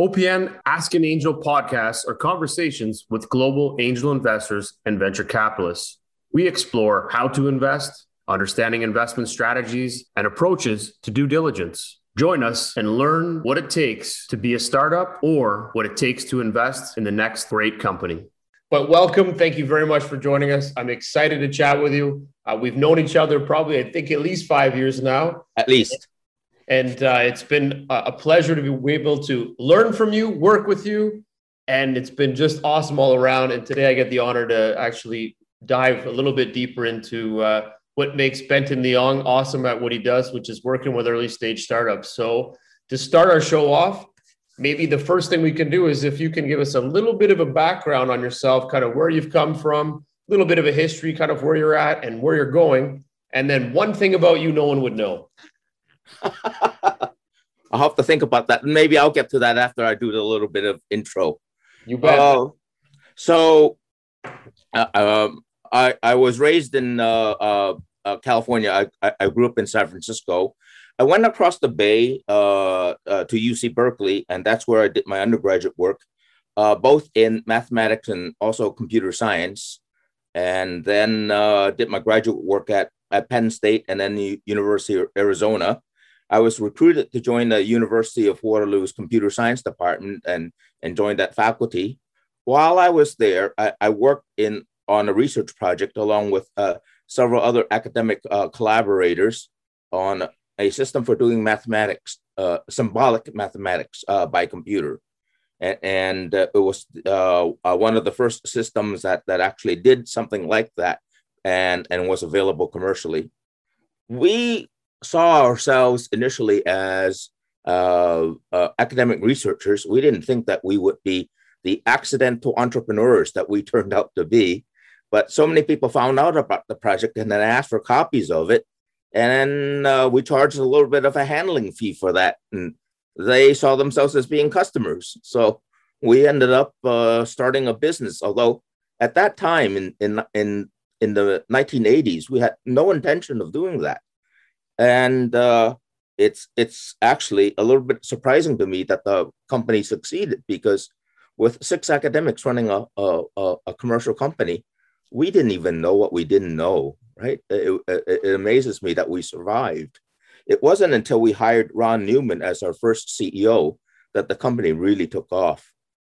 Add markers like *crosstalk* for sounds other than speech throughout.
OPN Ask an Angel podcasts are conversations with global angel investors and venture capitalists. We explore how to invest, understanding investment strategies, and approaches to due diligence. Join us and learn what it takes to be a startup or what it takes to invest in the next great company. But welcome. Thank you very much for joining us. I'm excited to chat with you. Uh, we've known each other probably, I think, at least five years now. At least. And uh, it's been a pleasure to be able to learn from you, work with you, and it's been just awesome all around. And today I get the honor to actually dive a little bit deeper into uh, what makes Benton Leong awesome at what he does, which is working with early stage startups. So to start our show off, maybe the first thing we can do is if you can give us a little bit of a background on yourself, kind of where you've come from, a little bit of a history, kind of where you're at and where you're going. And then one thing about you no one would know. *laughs* I'll have to think about that. Maybe I'll get to that after I do the little bit of intro. You bet. Uh, so, uh, um, I I was raised in uh, uh, uh California. I, I grew up in San Francisco. I went across the bay uh, to UC Berkeley, and that's where I did my undergraduate work, both in mathematics and also computer science. And then did my graduate work at, at Penn State and then the University of Arizona I was recruited to join the University of Waterloo's computer science department and, and joined that faculty. While I was there, I, I worked in on a research project along with uh, several other academic uh, collaborators on a system for doing mathematics, uh, symbolic mathematics uh, by computer. And, and uh, it was uh, one of the first systems that, that actually did something like that and, and was available commercially. We saw ourselves initially as uh, uh, academic researchers. We didn't think that we would be the accidental entrepreneurs that we *laughs* turned out to be. But so many people found out about the project and then asked for copies of it. And uh, we charged a little bit of a handling fee for that. And they saw themselves as being customers. So we ended up uh, starting a business. Although at that time in, in, in, in the 1980s, we had no intention of doing that and uh, it's it's actually a little bit surprising to me that the company succeeded because with six academics running a, a, a commercial company, we didn't even know what we didn't know, right? It, it, it, amazes me that we survived. It wasn't until we hired Ron Newman as our first CEO that the company really took off.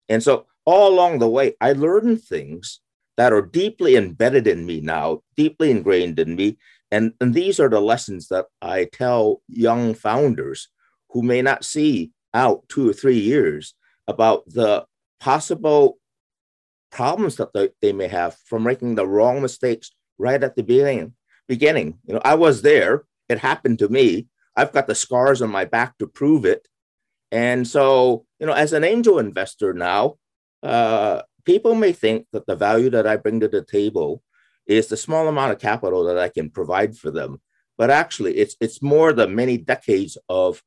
And so all along the way, I learned things that are deeply embedded in me now, deeply ingrained in me, and, and these are the lessons that I tell young founders who may not see out two or three years about the possible problems that they, they may have from making the wrong mistakes right at the beginning. Beginning, you know, I was there. It happened to me. I've got the scars on my back to prove it. And so, you know, as an angel investor now, uh, people may think that the value that I bring to the table is the small amount of capital that I can provide for them. But actually, it's it's more the many decades of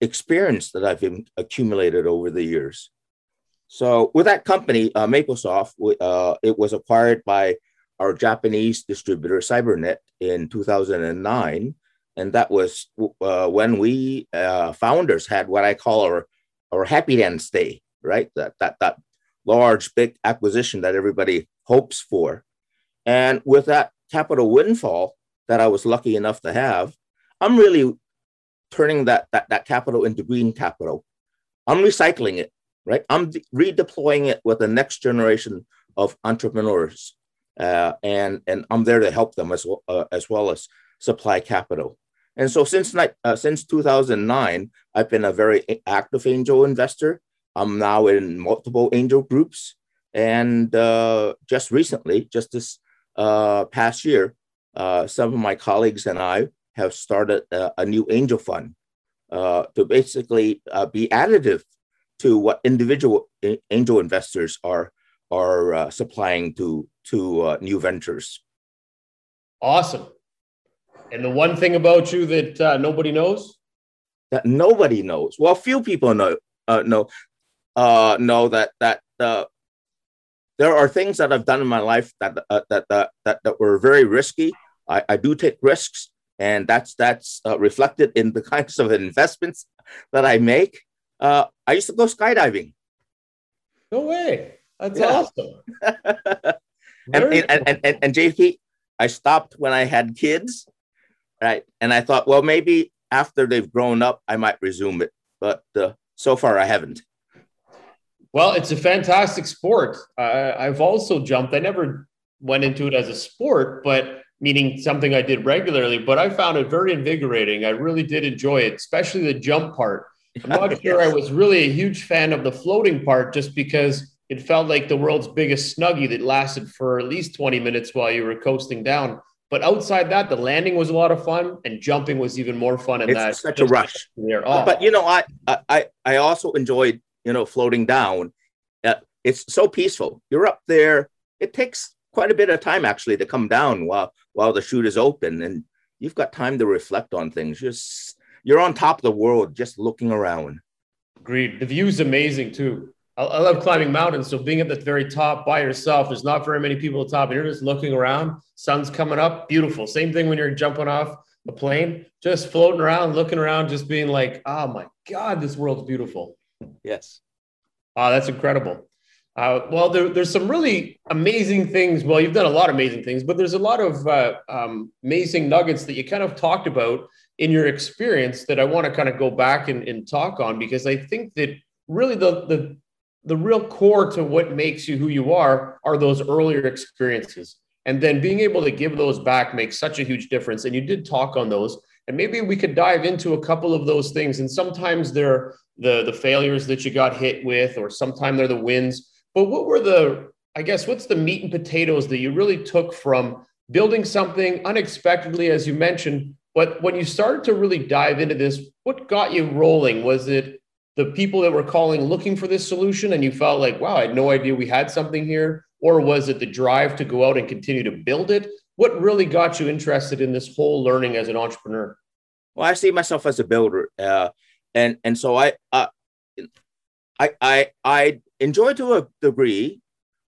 experience that I've accumulated over the years. So with that company, uh, MapleSoft, uh, it was acquired by our Japanese distributor Cybernet in 2009, and that was uh, when we uh, founders had what I call our our happy dance day, right? That that that large big acquisition that everybody hopes for. And with that capital windfall that I was lucky enough to have, I'm really turning that, that, that capital into green capital. I'm recycling it, right? I'm de- redeploying it with the next generation of entrepreneurs. Uh, and, and I'm there to help them as well, uh, as well as supply capital. And so since, uh, since 2009, I've been a very active angel investor. I'm now in multiple angel groups. And uh, just recently, just this past year, uh, some of my colleagues and I have started a, a new angel fund uh, to basically uh, be additive to what individual angel investors are are uh, supplying to to uh, new ventures. Awesome. And the one thing about you that nobody knows that nobody knows. Well, few people know know know that that there are things that I've done in my life that uh, that, that that that were very risky. I, I do take risks, and that's that's uh, reflected in the *laughs* kinds of investments that I make. Uh, I used to go skydiving. No way. That's yeah. awesome. *laughs* and, and, and, and, and JP, I stopped when I had kids, right? And I thought, well, maybe after they've grown up, I might resume it. But uh, so far, I haven't. Well, it's a fantastic sport. Uh, I've also jumped. I never went into it as a sport, but meaning something I did regularly, but I found it very invigorating. I really did enjoy it, especially the jump part. I'm not yes. *laughs* sure I was really a huge fan of the floating part just because it felt like the world's biggest snuggie that lasted for at least 20 minutes while you were coasting down. But outside that, the landing was a lot of fun, and jumping was even more fun. In it's that, such a rush. There, oh. But you know, I I I also enjoyed you know floating down. Uh, it's so peaceful. You're up there. It takes quite a bit of time actually to come down while while the chute is open, and you've got time to reflect on things. Just you're on top of the world, just looking around. Agreed. The view's amazing too. I, love climbing mountains. So being at the very top by yourself, there's not very many people at the top, and you're just looking around. Sun's coming up, beautiful. Same thing when you're jumping off a plane, just floating around, looking around, just being like, oh my God, this world's beautiful. Yes. Oh, that's incredible. Uh, well, there, there's some really amazing things. Well, you've done a lot of amazing things, but there's a lot of uh, um, amazing nuggets that you kind of talked about in your experience that I want to kind of go back and, and talk on because I think that really the, the the real core to what makes you who you are are those earlier experiences. And then being able to give those back makes such a huge difference. And you did talk on those. And maybe we could dive into a couple of those things. And sometimes they're the, the failures that you got hit with, or sometimes they're the wins. But what were the, I guess, what's the meat and potatoes that you really took from building something unexpectedly, as you mentioned? But when you started to really dive into this, what got you rolling? Was it the people that were calling looking for this solution and you felt like, wow, I had no idea we had something here? Or was it the drive to go out and continue to build it? What really got you interested in this whole learning as an entrepreneur? Well, I see myself as a builder. Uh, and, and so I, uh, I, I, I enjoy to a degree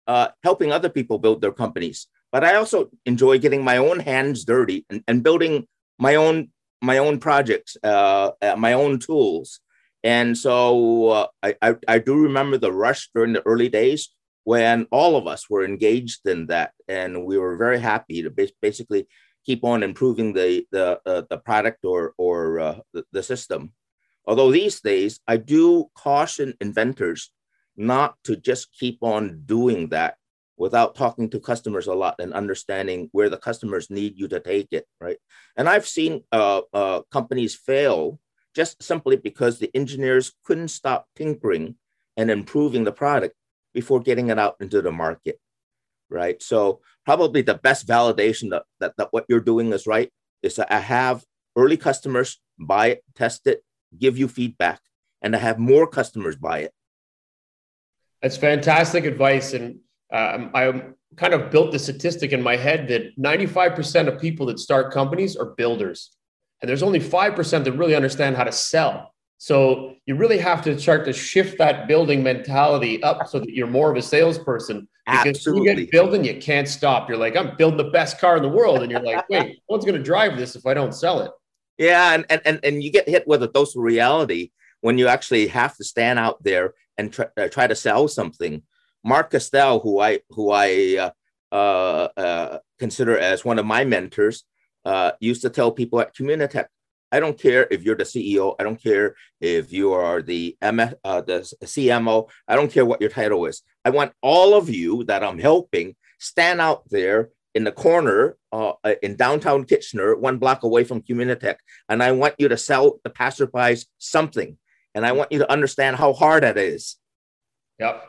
uh, helping other people build their companies, but I also enjoy getting my own hands dirty and, and building my own my own projects, uh, uh my own tools. And so I, I, I, do remember the rush during the early days when all of us were engaged in that. And we were very happy to basically keep on improving the, the, uh, the product or, or uh, the, the system. Although these days, I do caution inventors not to just keep on doing that without talking to customers a lot and understanding where the customers need you to take it, right? And I've seen uh, uh, companies fail just simply because the engineers couldn't stop tinkering and improving the product before getting it out into the market right so probably the best validation that, that, that what you're doing is right is to have early customers buy it test it give you feedback and to have more customers buy it that's fantastic advice and um, i kind of built the statistic in my head that 95% of people that start companies are builders and there's only 5% that really understand how to sell. So you really have to start to shift that building mentality up so that you're more of a salesperson. Because Absolutely. you get building, you can't stop. You're like, I'm building the best car in the world. And you're like, wait, *laughs* no one's going to drive this if I don't sell it. Yeah. And, and, and you get hit with a dose of reality when you actually have to stand out there and try, uh, try to sell something. Mark Castell, who I, who I uh, uh, uh consider as one of my mentors, uh, used to tell people at Communitech, I don't care if you're the CEO. I don't care if you are the MF, uh, the CMO. I don't care what your title is. I want all of you that I'm helping stand out there in the corner uh, in downtown Kitchener, one block away from Communitech, and I want you to sell the passerbys something, and I want you to understand how hard that is. Yep,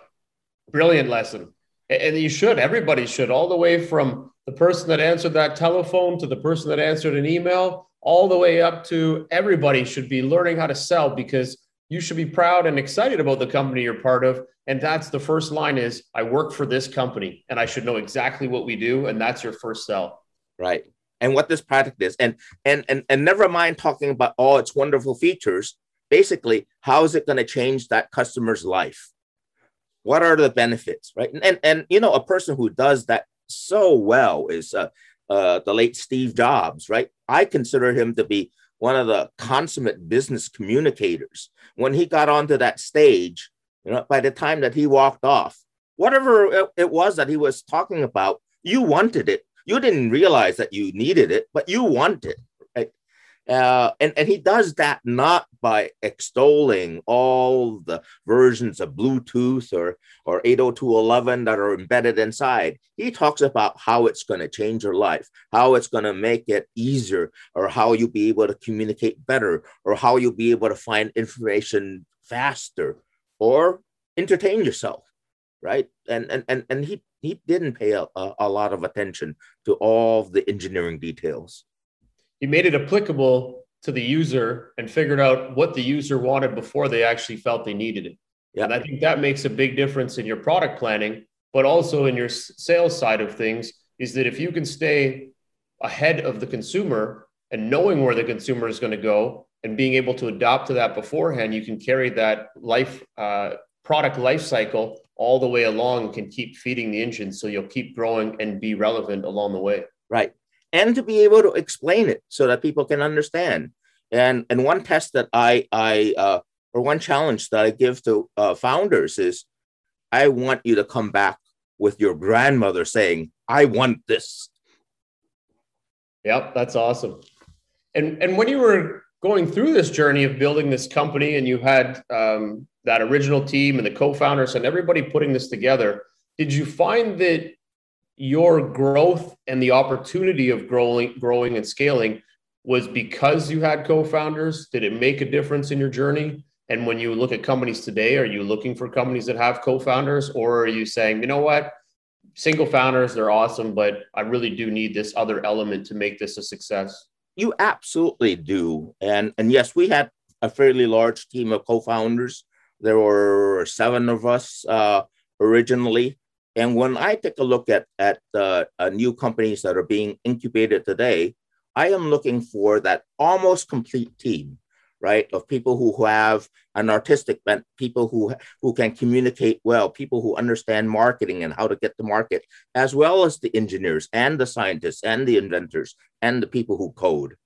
brilliant lesson, and you should. Everybody should, all the way from the person that answered that telephone to the person that answered an email, all the way up to everybody should be learning how to sell because you should be proud and excited about the company you're part of. And that's the first line is I work for this company and I should know exactly what we do. And that's your first sell. Right. And what this product is. And and and, and never mind talking about all its wonderful features. Basically, how is it going to change that customer's life? What are the benefits? Right. And, and and you know, a person who does that so well is uh, uh, the late Steve Jobs, right? I consider him to be one of the consummate business communicators. When he got onto that stage, you know, by the time that he walked off, whatever it was that he was talking about, you wanted it. You didn't realize that you needed it, but you want it. Uh, and, and he does that not by extolling all the versions of Bluetooth or, or 802.11 that are embedded inside. He talks about how it's going to change your life, how it's going to make it easier, or how you'll be able to communicate better, or how you'll be able to find information faster, or entertain yourself, right? And and and, and he he didn't pay a, a lot of attention to all the engineering details. He made it applicable to the user and figured out what the user wanted before they actually felt they needed it. Yeah. And I think that makes a big difference in your product planning, but also in your sales side of things is that if you can stay ahead of the consumer and knowing where the consumer is going to go and being able to adapt to that beforehand, you can carry that life uh, product life cycle all the way along and can keep feeding the engine so you'll keep growing and be relevant along the way. Right and to be able to explain it so that people can understand. And and one test that I I uh, or one challenge that I give to uh, founders is, I want you to come back with your grandmother saying, "I want this." Yep, that's awesome. And and when you were going through this journey of building this company, and you had um, that original team and the co-founders and everybody putting this together, did you find that your growth and the opportunity of growing growing and scaling was because you had co-founders? Did it make a difference in your journey? And when you look at companies today are you looking for companies that have co-founders or are you saying you know what? Single founders they're awesome but i really do need this other element to make this a success you absolutely do. And and yes we had a fairly large team of co-founders. There were seven of us uh, originally and when I take a look at, at uh, uh, new companies that are being incubated today, I am looking for that almost complete team, right? Of people who have an artistic bent, people who, who can communicate well, people who understand marketing and how to get to market, as well as the engineers and the scientists and the inventors and the people who code,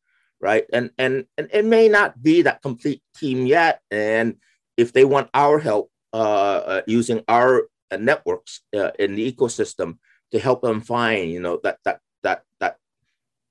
right? And, and, and it may not be that complete team yet. And if they want our help uh, uh, using our networks uh, in the ecosystem to help them find you know that that that that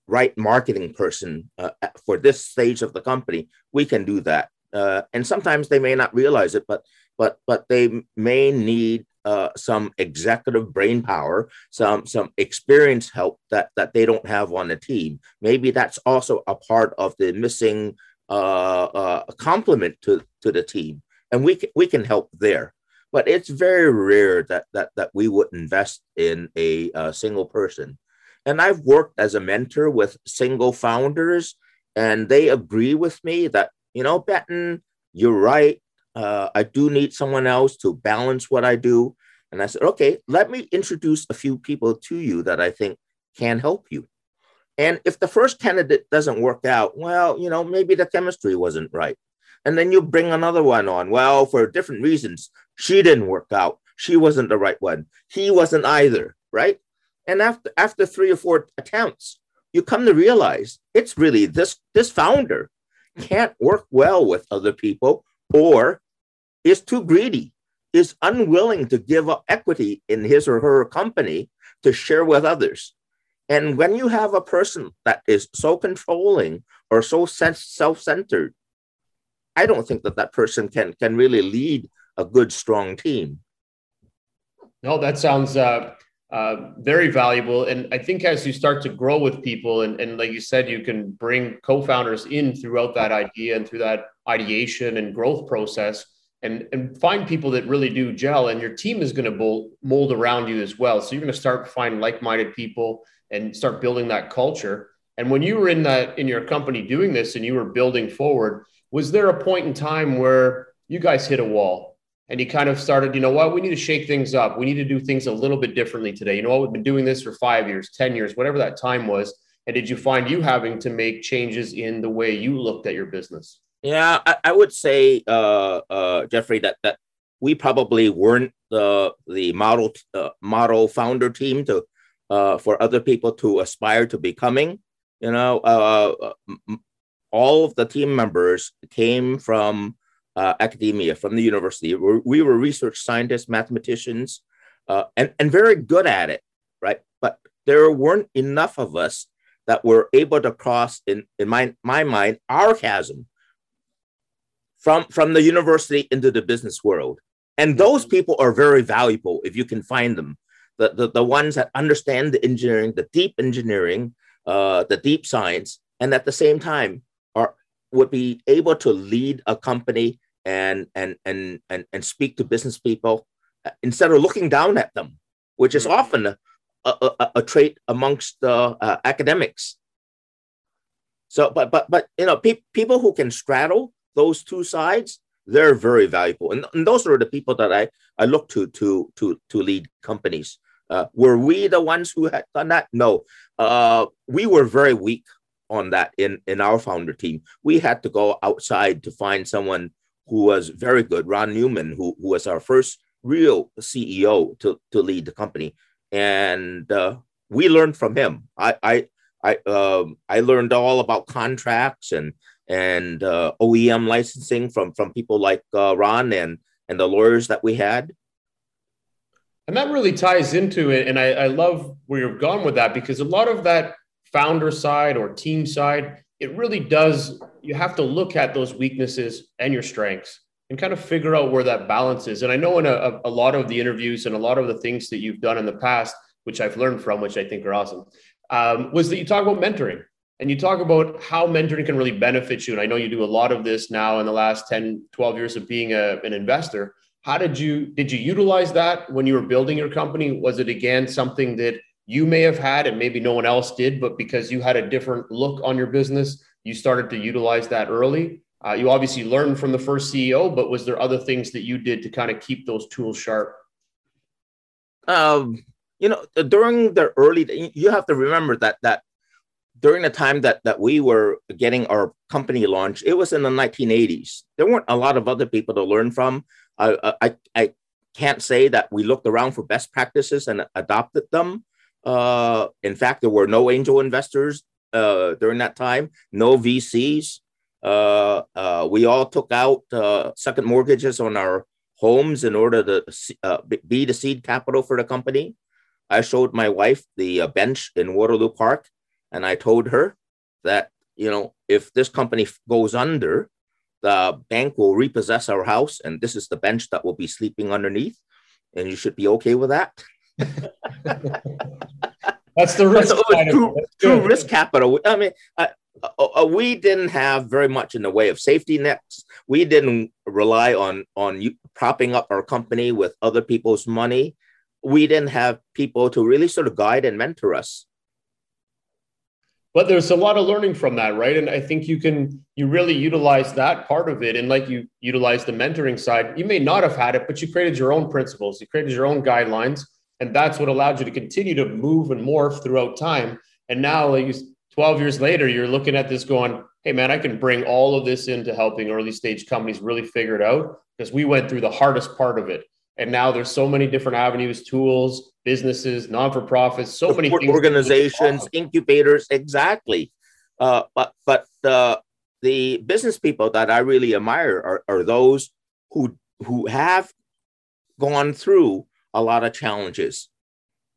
right marketing person uh, for this stage of the company we can do that. Uh, and sometimes they may not realize it but but but they may need uh, some executive brain power some some experience help that that they don't have on the team. Maybe that's also a part of the missing uh, complement to to the team. And we can, we can help there but it's very rare that that that we would invest in a, a single person. And I've worked as a mentor with single founders, and they agree with me that you know, Benton, you're right. Uh, I do need someone else to balance what I do. And I said, okay, let me introduce a few people to you that I think can help you. And if the first candidate doesn't work out, well, you know, maybe the chemistry wasn't right. And then you bring another one on. Well, for different reasons, she didn't work out. She wasn't the right one. He wasn't either, right? And after after three or four attempts, you come to realize it's really this this founder can't work well with other people or is too greedy, is unwilling to give up equity in his or her company to share with others. And when you have a person that is so controlling or so self-centered, I don't think that that person can can really lead a good, strong team. No, that sounds uh, uh, very valuable. And I think as you start to grow with people, and, and like you said, you can bring co founders in throughout that idea and through that ideation and growth process. And, and find people that really do gel, and your team is going to mold around you as well. So you're going to start to find like-minded people and start building that culture. And when you were in that in your company doing this, and you were building forward, was there a point in time where you guys hit a wall and he kind of started, you know what, we need to shake things up. We need to do things a little bit differently today. You know what, we've been doing this for five years, 10 years, whatever that time was. And did you find you having to make changes in the way you looked at your business? Yeah, I, I would say, uh, uh, Jeffrey, that that we probably weren't the the model uh, model founder team to uh, for other people to aspire to becoming. You know, uh, all of the team members came from uh, academia, from the university. We're, we were research scientists, mathematicians, uh, and, and very good at it, right? But there weren't enough of us that were able to cross, in, in my, my mind, our chasm from, from the university into the business world. And those people are very valuable if you can find them. The, the, the ones that understand the engineering, the deep engineering, uh, the deep science, and at the same time would be able to lead a company and and and and, and speak to business people uh, instead of looking down at them, which is mm-hmm. often a, a, a trait amongst uh, uh, academics. So, but but but you know, pe- people who can straddle those two sides, they're very valuable, and, and those are the people that I I look to to to to lead companies. Uh, were we the ones who had done that? No, uh, we were very weak on that in in our founder team. We had to go outside to find someone who was very good, Ron Newman, who, who was our first real CEO to, to lead the company, and uh, we learned from him. I I I, um, I learned all about contracts and and uh, OEM licensing from from people like uh, Ron and and the lawyers that we had. And that really ties into it. And I, I love where you've gone with that because a lot of that founder side or team side, it really does. You have to look at those weaknesses and your strengths and kind of figure out where that balance is. And I know in a, a lot of the interviews and a lot of the things that you've done in the past, which I've learned from, which I think are awesome, um, was that you talk about mentoring and you talk about how mentoring can really benefit you. And I know you do a lot of this now in the last 10, 12 years of being a, an investor. How did you did you utilize that when you were building your company? Was it again something that you may have had and maybe no one else did, but because you had a different look on your business, you started to utilize that early. Uh, you obviously learned from the first CEO, but was there other things that you did to kind of keep those tools sharp? Um, you know, during the early, you have to remember that that during the time that that we were getting our company launched, it was in the 1980s. There weren't a lot of other people to learn from. I I, I can't say that we looked around for best practices and adopted them. Uh, in fact, there were no angel investors uh, during that time, no VCs. Uh, uh, we all took out uh, second mortgages on our homes in order to uh, be the seed capital for the company. I showed my wife the uh, bench in Waterloo Park, and I told her that you know if this company goes under, the bank will repossess our house, and this is the bench that will be sleeping underneath, and you should be okay with that. *laughs* That's the risk. So true, true risk capital. I mean, we didn't have very much in the way of safety nets. We didn't rely on on you, propping up our company with other people's money. We didn't have people to really sort of guide and mentor us. But there's a lot of learning from that, right? And I think you can you really utilize that part of it, and like you utilize the mentoring side. You may not have had it, but you created your own principles. You created your own guidelines and that's what allowed you to continue to move and morph throughout time. And now, like 12 years later, you're looking at this going, hey, man, I can bring all of this into helping early stage companies really figure it out because we went through the hardest part of it. And now there's so many different avenues, tools, businesses, non for profits, so many organizations, incubators, exactly. Uh, but but the the business people that I really admire are, are those who who have gone through a lot of challenges.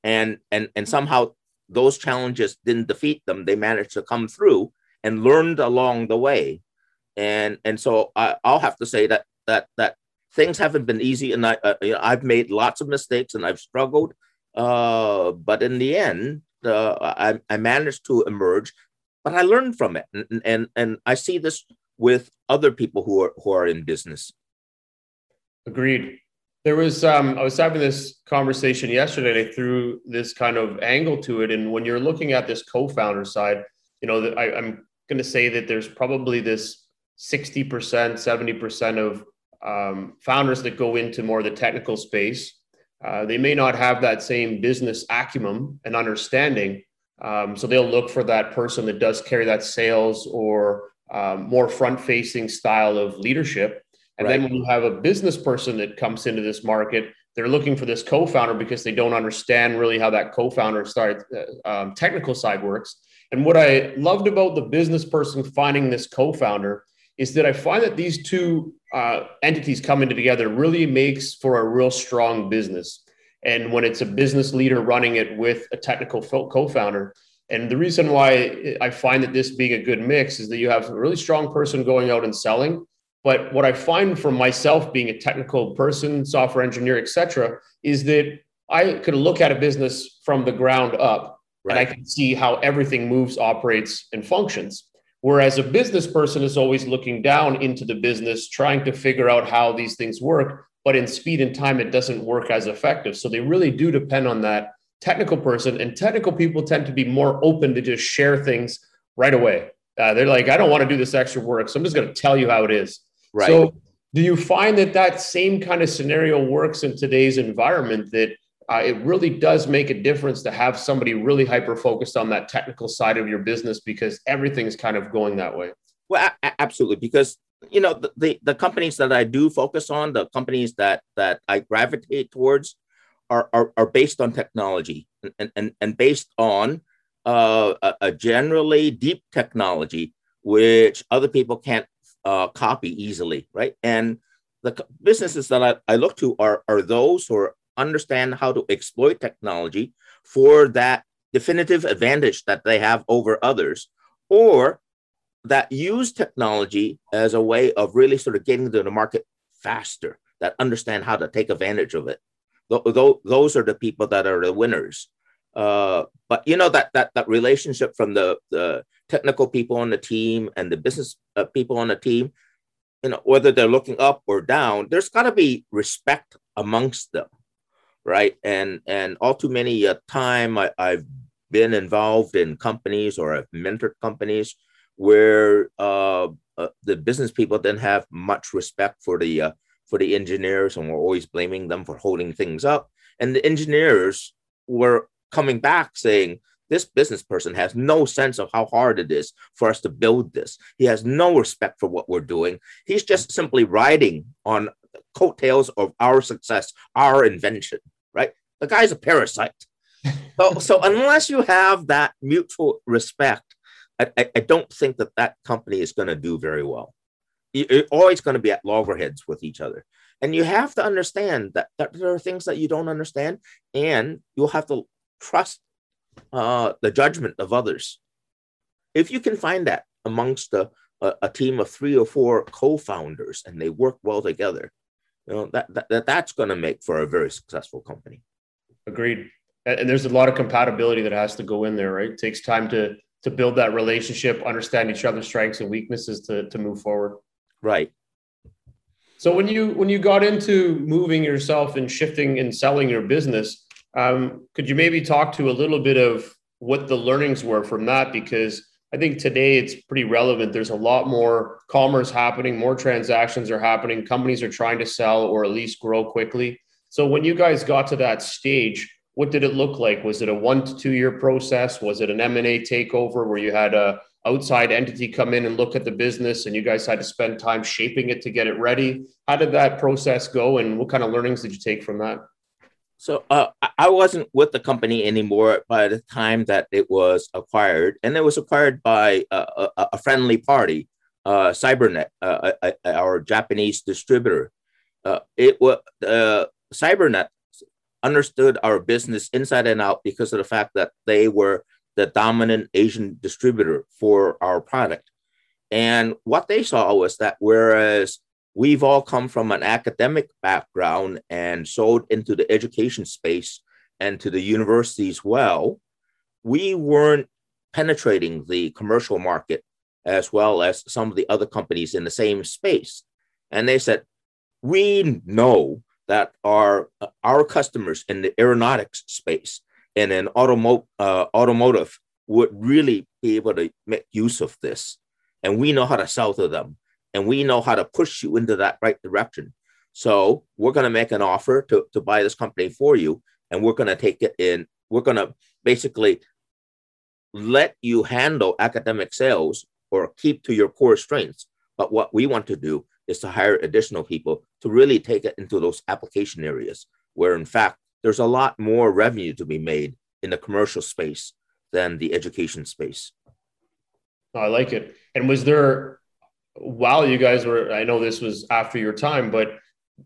And and and somehow those challenges didn't defeat them. They managed to come through and learned along the way. And and so I, i'll have to say that that that things haven't been easy. And I, uh, you know, i've made lots of mistakes and i've struggled uh, but in the end uh, I, I managed to emerge but i learned from it. And, and and i see this with other people who are who are in business. Agreed there was um, I was having this conversation yesterday. And I threw this kind of angle to it, and when you're looking at this co-founder side, you know, I, I'm going to say that there's probably this 60%, 70% of um, founders that go into more the technical space. Uh, they may not have that same business acumen and understanding. Um, so they'll look for that person that does carry that sales or um, more front facing style of leadership. And right. then when you have a business person that comes into this market, they're looking for this co-founder because they don't understand really how that co-founder started uh, um, technical side works. And what I loved about the business person finding this co-founder is that I find that these two uh, entities coming together really makes for a real strong business. And when it's a business leader running it with a technical co-founder, and the reason why I find that this being a good mix is that you have a really strong person going out and selling. But what I find from myself being a technical person, software engineer, etc., is that I could look at a business from the ground up right. and I can see how everything moves, operates, and functions. Whereas a business person is always looking down into the business, trying to figure out how these things work. But in speed and time, it doesn't work as effective. So they really do depend on that technical person. And technical people tend to be more open to just share things right away. Uh, they're like, I don't want to do this extra work. So I'm just going to tell you how it is. Right. So do you find that that same kind of scenario works in today's environment that uh, it really does make a difference to have somebody really hyper focused on that technical side of your business because everything's kind of going that way. Well, absolutely, because you know the, the, the companies that I do focus on, the companies that that I gravitate towards, are are, are based on technology and and and based on uh, a, a generally deep technology which other people can't uh, copy easily, right? And the businesses that I, I look to are are those who are understand how to exploit technology for that definitive advantage that they have over others, or that use technology as a way of really sort of getting to the market faster, that understand how to take advantage of it. Those are the people that are the winners. Uh, but you know that that that relationship from the the technical people on the team and the business uh, people on the team, you know, whether they're looking up or down, there's got to be respect amongst them right? And and all too many uh, time I, I've been involved in companies or I've mentored companies where uh, uh, the business people didn't have much respect for the uh, for the engineers and were always blaming them for holding things up. And the engineers were coming back saying, this business person has no sense of how hard it is for us to build this. He has no respect for what we're doing. He's just simply riding on coattails of our success, our invention right? The guy's a parasite. *laughs* so, so unless you have that mutual respect, I, I, I don't think that that company is going to do very well. You're always going to be at loggerheads with each other. And you have to understand that, that there are things that you don't understand, and you'll have to trust uh, the judgment of others. If you can find that amongst a, a, a team of three or four co-founders and they work well together, you know that, that, that that's going to make for a very successful company. Agreed. And there's a lot of compatibility that has to go in there right? It takes time to to build that relationship understand each other's strengths and weaknesses to to move forward. Right. So when you when you got into moving yourself and shifting and selling your business um, could you maybe talk to a little bit of what the learnings were from that because I think today it's pretty relevant. There's a lot more commerce happening, more transactions are happening. Companies are trying to sell or at least grow quickly. So when you guys got to that stage, what did it look like? Was it a one to two year process? Was it an M and A takeover where you had a outside entity come in and look at the business, and you guys had to spend time shaping it to get it ready? How did that process go, and what kind of learnings did you take from that? So uh, I wasn't with the company anymore by the time that it was acquired, and it was acquired by a, a, a friendly party, uh, Cybernet, uh, our Japanese distributor. Uh, it was uh, Cybernet understood our business inside and out because of the fact that they were the dominant Asian distributor for our product. And what they saw was that whereas we've all come from an academic background and sold into the education space and to the universities well, we weren't penetrating the commercial market as well as some of the other companies in the same space. And they said, we know that our, our customers in the aeronautics space and in automo- uh, automotive would really be able to make use of this. And we know how to sell to them and we know how to push you into that right direction. So we're going to make an offer to, to buy this company for you, and we're going to take it in. We're going to basically let you handle academic sales or keep to your core strengths. But what we want to do is to hire additional people to really take it into those application areas where, in fact, there's a lot more revenue to be made in the commercial space than the education space. I like it. And was there, while you guys were, I know this was after your time, but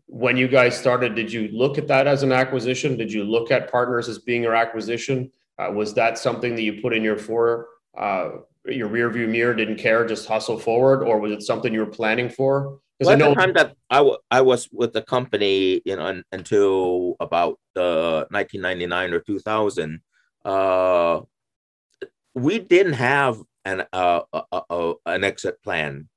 when you guys started, did you look at that as an acquisition? Did you look at partners as being your acquisition? Uh, was that something that you put in your for uh, your rear view mirror? Didn't care, just hustle forward, or was it something you were planning for? Well, I know- at the time that I, w- I was with the company, you know, un- until about uh, 1999 or 2000, uh, we didn't have an uh, a, an exit plan.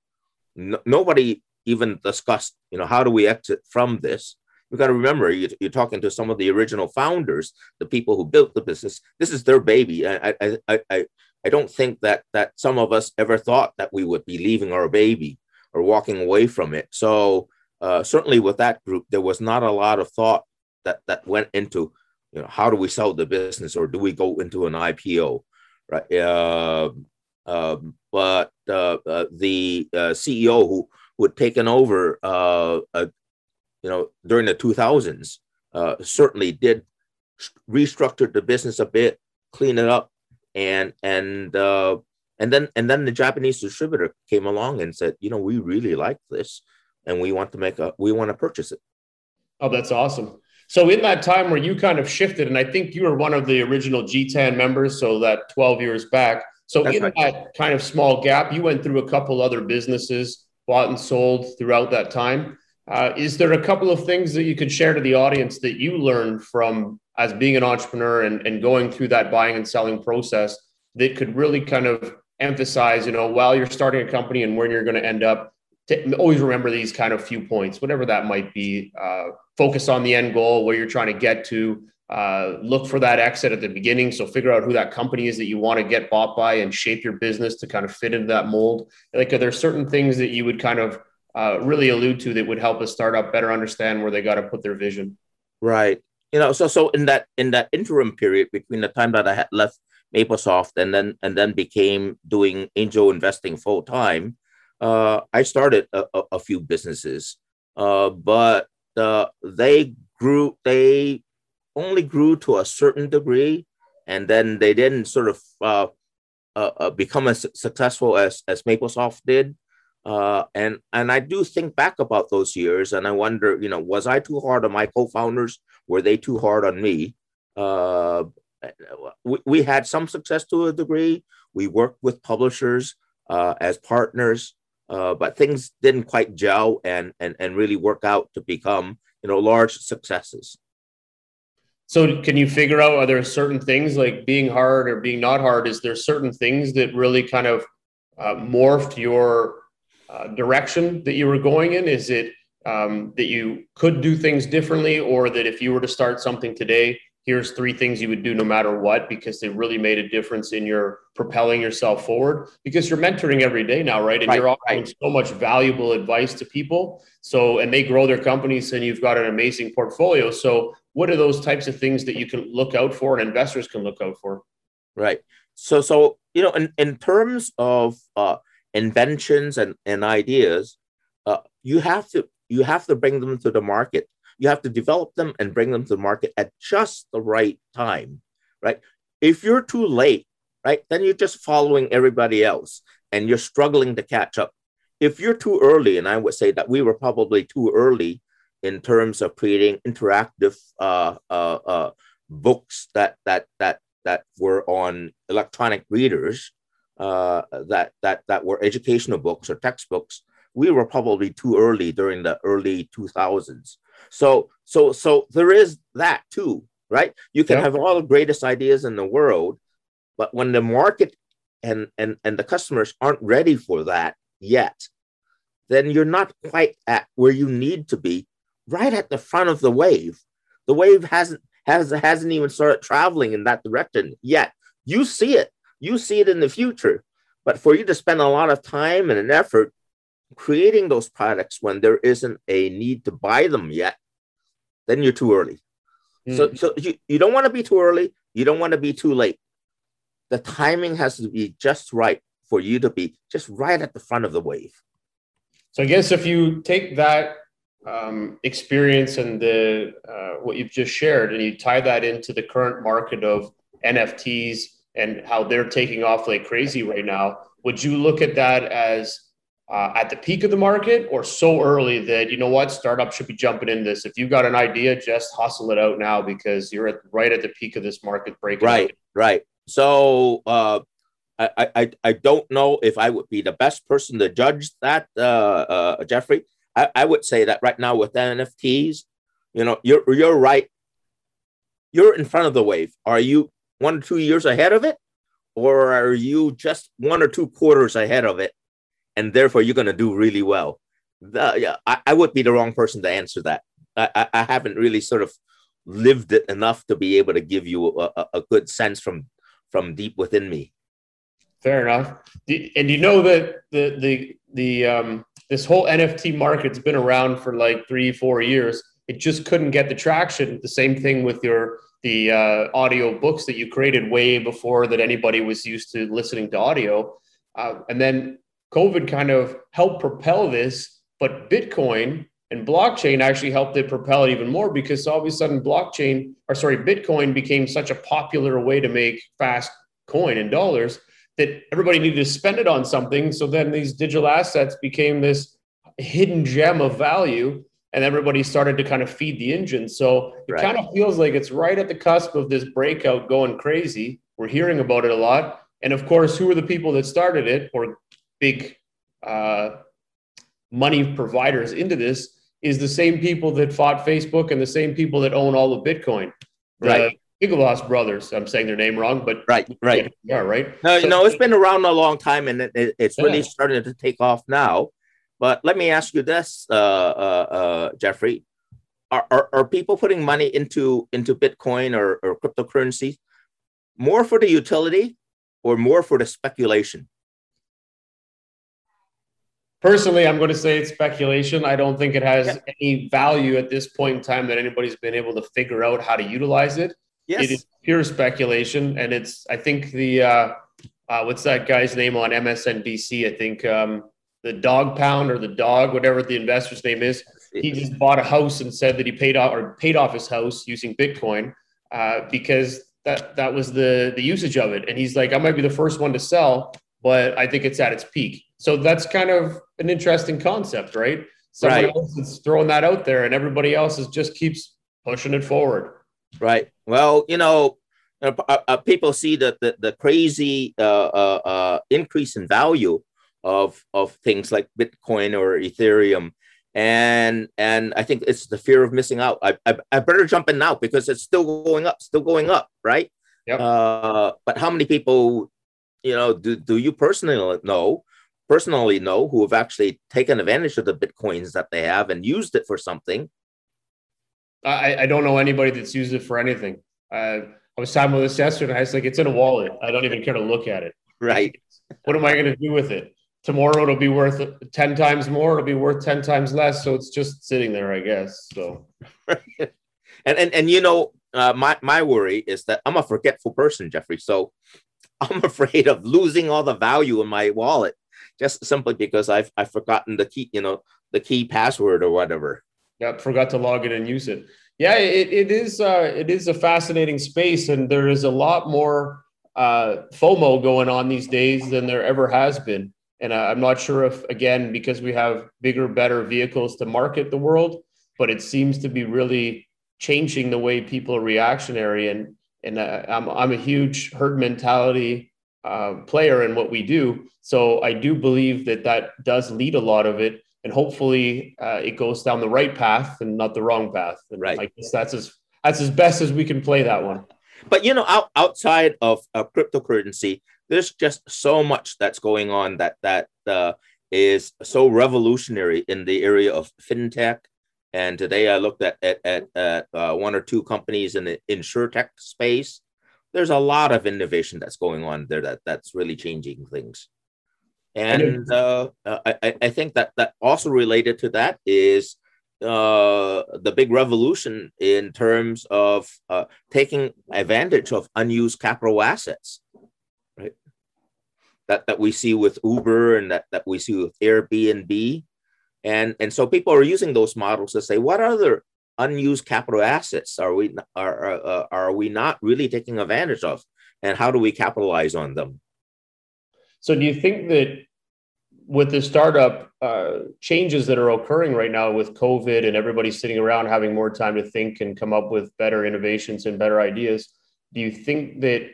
No, nobody even discussed, you know, how do we exit from this? You got to remember, you, are talking to some of the original founders, the people who built the business. This is their baby. I, I, I, I, don't think that that some of us ever thought that we would be leaving our baby or walking away from it. So uh, certainly with that group, there was not a lot of thought that that went into, you know, how do we sell the business or do we go into an IPO, right? Uh, but uh, uh, the uh, CEO who who had taken over, uh, you know, during the 2000s, uh, certainly did restructure the business a bit, clean it up, and and uh, and then and then the Japanese distributor came along and said, you know, we really like this, and we want to make a we want to purchase it. Oh, that's awesome. So in that time where you kind of shifted, and I think you were one of the original GTAN members, so that 12 years back. So That's in right. that kind of small gap, you went through a couple other businesses, bought and sold throughout that time. Uh, is there a couple of things that you could share to the audience that you learned from as being an entrepreneur and, and going through that buying and selling process that could really kind of emphasize, you know, while you're starting a company and when you're going to end up, to always remember these kind of few points, whatever that might be. Uh, focus on the end goal, where you're trying to get to, uh, look for that exit at the beginning. So figure out who that company is that you want to get bought by and shape your business to kind of fit into that mold. Like, are there certain things that you would kind of uh, really allude to that would help a startup better understand where they got to put their vision? Right. You know, so so in that in that interim period between the time that I had left MapleSoft and then and then became doing angel investing full time, uh, I started a, a, a few businesses, uh, but uh, they grew. They only grew to a certain degree, and then they didn't sort of uh, uh, uh become as successful as as MapleSoft did. Uh, and and I do think back about those years, and I wonder, you know, was I too hard on my co-founders? Were they too hard on me? Uh, we, we had some success to a degree. We worked with publishers uh, as partners, uh, but things didn't quite gel and, and and really work out to become you know large successes. So can you figure out are there certain things like being hard or being not hard? Is there certain things that really kind of uh, morphed your uh, direction that you were going in? Is it um, that you could do things differently, or that if you were to start something today, here's three things you would do no matter what because they really made a difference in your propelling yourself forward because you're mentoring every day now right and right, you're offering right. so much valuable advice to people so and they grow their companies and you've got an amazing portfolio so what are those types of things that you can look out for and investors can look out for right so so you know in, in terms of uh, inventions and, and ideas uh, you have to you have to bring them to the market you have to develop them and bring them to the market at just the right time, right? If you're too late, right, then you're just following everybody else and you're struggling to catch up. If you're too early, and I would say that we were probably too early in terms of creating interactive uh, uh, uh, books that that that that were on electronic readers, uh, that that that were educational books or textbooks, we were probably too early during the early 2000s. So so so there is that too, right? You can have all the greatest ideas in the world, but when the market and and and the customers aren't ready for that yet, then you're not quite at where you need to be, right at the front of the wave. The wave hasn't has hasn't even started traveling in that direction yet. You see it. You see it in the future. But for you to spend a lot of time and an effort creating those products when there isn't a need to buy them yet then you're too early. Mm. So, so you, you don't want to be too early. You don't want to be too late. The timing has to be just right for you to be just right at the front of the wave. So I guess if you take that um, experience and the uh, what you've just shared, and you tie that into the current market of NFTs and how they're taking off like crazy right now, would you look at that as uh, at the peak of the market or so early that you know what startups should be jumping in this? If you've got an idea just hustle it out now because you're at, right at the peak of this market break right right. So uh, I, I i don't know if i would be the best person to judge that uh, uh, jeffrey I, I would say that right now with nfts you know you're you're right you're in front of the wave are you one or two years ahead of it or are you just one or two quarters ahead of it and therefore you're going to do really well. The, yeah, I, I, would be the wrong person to answer that. I, I, haven't really sort of lived it enough to be able to give you a, a good sense from from deep within me. Fair enough. And you know that the the the um, this whole NFT market's been around for like three four years. It just couldn't get the traction. The same thing with your the uh, audio books that you created way before that anybody was used to listening to audio. Uh, and then COVID kind of helped propel this, but Bitcoin and blockchain actually helped it propel it even more because all of a sudden blockchain or sorry bitcoin became such a popular way to make fast coin in dollars that everybody needed to spend it on something so then these digital assets became this hidden gem of value and everybody started to kind of feed the engine so it right. kind of feels like it's right at the cusp of this breakout going crazy we're hearing about it a lot and of course who are the people that started it or big uh, money providers into this is the same people that fought Facebook and the same people that own all of Bitcoin. The right. Winklevoss brothers. I'm saying their name wrong, but right, right, yeah, right. No, so, no, it's been around a long time, and it, it's yeah. really starting to take off now. But let me ask you this, uh, uh, uh, Jeffrey: are, are, are people putting money into into Bitcoin or, or cryptocurrency more for the utility or more for the speculation? Personally, I'm going to say it's speculation. I don't think it has yeah. any value at this point in time that anybody's been able to figure out how to utilize it. Yes. It is pure speculation. And it's, I think the, uh, uh, what's that guy's name on MSNBC? I think um, the dog pound or the dog, whatever the investor's name is. He just bought a house and said that he paid off or paid off his house using Bitcoin uh, because that that was the the usage of it. And he's like, I might be the first one to sell, but I think it's at its peak. So that's kind of an interesting concept, right? Someone right. else is throwing that out there, and everybody else is just keeps pushing it forward. Right. Well, you know, uh, uh, uh people see the the, the crazy uh, uh, uh, increase in value of of things like Bitcoin or Ethereum, and and I think it's the fear of missing out. I I, I better jump in now because it's still going up, still going up, right? Yep. but how many people, you know, do do you personally know personally know who have actually taken advantage of the bitcoins that they have and used it for something. I, I don't know anybody that's used it for anything. Uh, I was talking about this yesterday. I was like, it's in a wallet. I don't even care to look at it. Right. What am I going to do with it? Tomorrow it'll be worth 10 times more. It'll be worth 10 times less. So it's just sitting there, I guess. So, *laughs* and, and, and, you know, uh, my, my worry is that I'm a forgetful person, Jeffrey. So *laughs* I'm afraid of losing all the value in my wallet just simply because I've I've forgotten the key, you know, the key password or whatever. Yeah, forgot to log in and use it. Yeah, it, it is uh, it is a fascinating space, and there is a lot more uh, FOMO going on these days than there ever has been. And I'm not sure if, again, because we have bigger, better vehicles to market the world, but it seems to be really changing the way people are reactionary. And and uh, I'm I'm a huge herd mentality uh, player in what we do. So I do believe that that does lead a lot of it, and hopefully uh, it goes down the right path and not the wrong path. And right. I guess that's as that's as best as we can play that one. But you know, out, outside of uh, cryptocurrency, there's just so much that's going on that that uh, is so revolutionary in the area of fintech. And today I looked at at, at, at uh, one or two companies in the insurtech space there's a lot of innovation that's going on there that that's really changing things and uh, I, I think that that also related to that is uh, the big revolution in terms of uh, taking advantage of unused capital assets right? That that we see with uber and that, that we see with airbnb. And and so people are using those models to say what other unused capital assets are we are, are, are we not really taking advantage of? And how do we capitalize on them So, do you think that with the startup uh, changes that are occurring right now with COVID and everybody sitting around having more time to think and come up with better innovations and better ideas, do you think that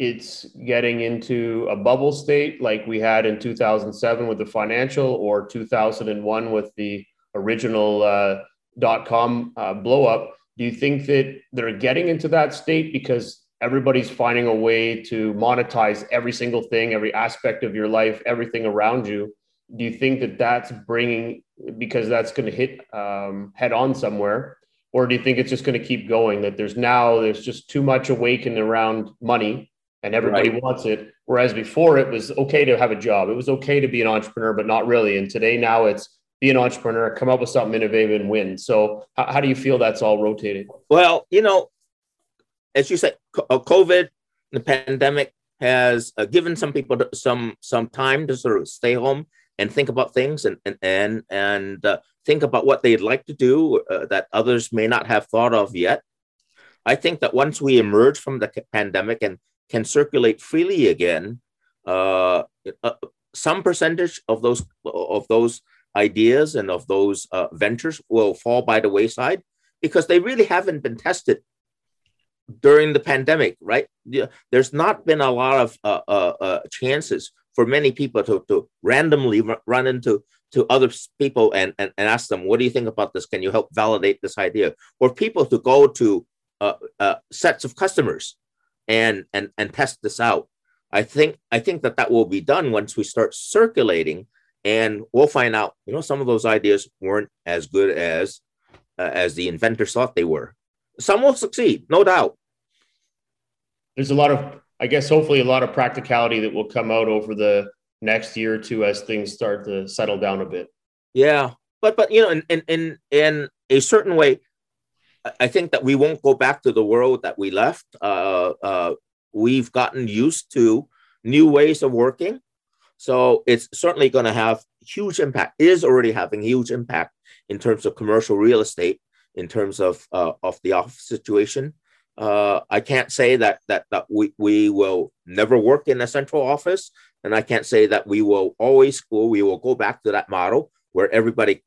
it's getting into a bubble state like we had in 2007 with the financial or 2001 with the original uh, dot com uh, blow up? Do you think that they're getting into that state because everybody's finding a way to monetize every single thing, every aspect of your life, everything around you? Do you think that that's bringing because that's going to hit um, head on somewhere? Or do you think it's just going to keep going? That there's now there's just too much awakening around money and everybody right. wants it. Whereas before it was okay to have a job, it was okay to be an entrepreneur, but not really. And today now it's be an entrepreneur, come up with something innovative and win. So how, how do you feel that's all rotated? Well, you know, as you said, uh, COVID, the pandemic has uh, given some people some some time to sort of stay home and think about things and and and, and uh, think about what they'd like to do uh, that others may not have thought of yet. I think that once we emerge from the pandemic and can circulate freely again, uh, uh, some percentage of those of those ideas and of those uh, ventures will fall by the wayside because they really haven't been tested during the pandemic, right? There's not been a lot of uh, uh, uh, chances for many people to, to randomly run into to other people and, and, and ask them, what do you think about this? Can you help validate this idea? Or people to go to uh, uh, sets of customers and and and test this out. I think I think that that will be done once we start circulating, and we'll find out. You know, some of those ideas weren't as good as uh, as the inventors thought they were. Some will succeed, no doubt. There's a lot of, I guess, hopefully, a lot of practicality that will come out over the next year or two as things start to settle down a bit. Yeah, but but you know, in in in, in a certain way, I think that we won't go back to the world that we left. Uh, uh, we've gotten used to new ways of working. So it's certainly going to have huge impact, is already having huge impact in terms of commercial real estate, in terms of, uh, of the office situation. Uh, I can't say that, that, that we, we will never work in a central office. And I can't say that we will always, go. we will go back to that model where everybody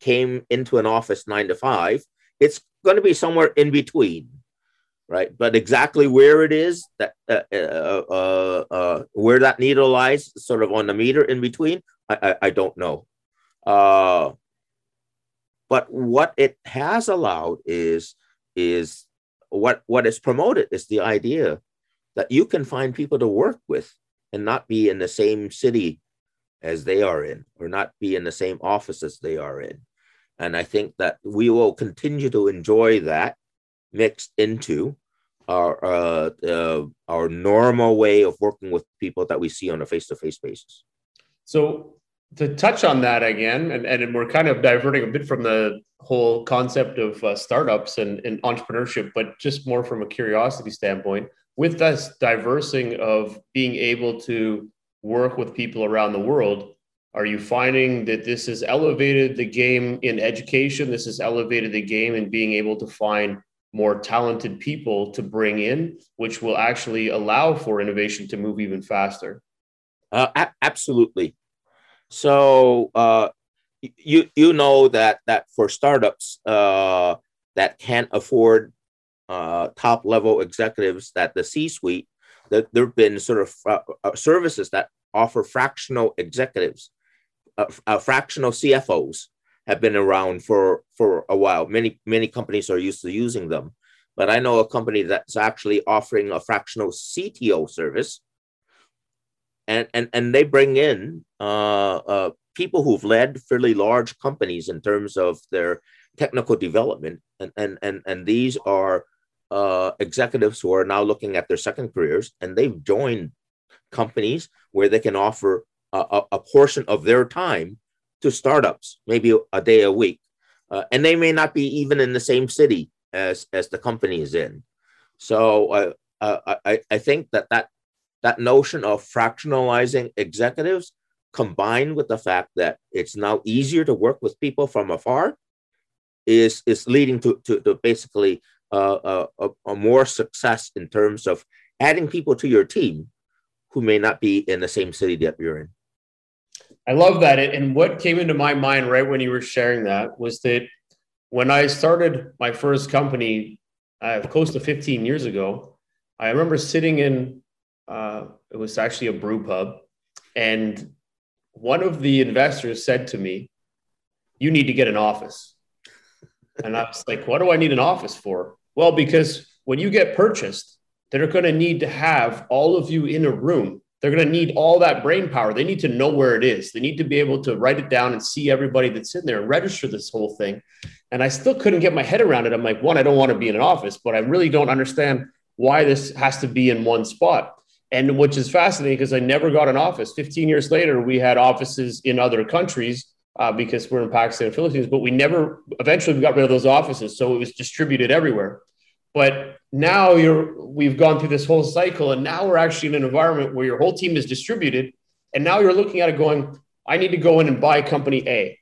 came into an office nine to five. It's going to be somewhere in between, right? But exactly where it is that uh, uh, uh, uh, where that needle lies, sort of on the meter in between, I, I, I don't know. But what it has allowed is is what what is promoted is the idea that you can find people to work with and not be in the same city as they are in or not be in the same office as they are in and I think that we will continue to enjoy that mixed into our uh, uh, our normal way of working with people that we see on a face-to-face basis. So to touch on that again, and, and we're kind of diverting a bit from the whole concept of uh, startups and, and entrepreneurship, but just more from a curiosity standpoint, with this diversing of being able to work with people around the world, are you finding that this has elevated the game in education? This has elevated the game in being able to find more talented people to bring in, which will actually allow for innovation to move even faster. Uh, a- absolutely. So uh, you you know that that for startups uh, that can't afford uh, top level executives, that the C suite, that there have been sort of uh, uh, services that offer fractional executives uh, fractional CFOs have been around for for a while. Many many companies are used to using them, but I know a company that's actually offering a fractional CTO service, and and and they bring in uh, uh, people who've led fairly large companies in terms of their technical development, and and and and these are uh, executives who are now looking at their second careers, and they've joined companies where they can offer a, a portion of their time to startups, maybe a day a week. Uh, and they may not be even in the same city as, as the company is in. So uh, uh, I, I think that, that that notion of fractionalizing executives combined with the fact that it's now easier to work with people from afar is, is leading to, to, to basically uh, a, a more success in terms of adding people to your team who may not be in the same city that you're in. I love that. And what came into my mind right when you were sharing that was that when I started my first company uh, close to 15 years ago, I remember sitting in, uh, it was actually a brew pub, and one of the investors said to me, You need to get an office. And I was like, What do I need an office for? Well, because when you get purchased, they're going to need to have all of you in a room. They're going to need all that brain power. They need to know where it is. They need to be able to write it down and see everybody that's in there and register this whole thing. And I still couldn't get my head around it. I'm like, one, I don't want to be in an office, but I really don't understand why this has to be in one spot. And which is fascinating because I never got an office. 15 years later, we had offices in other countries uh, because we're in Pakistan and Philippines, but we never eventually we got rid of those offices. So it was distributed everywhere. But now you're we've gone through this whole cycle, and now we're actually in an environment where your whole team is distributed, and now you're looking at it going, I need to go in and buy company A.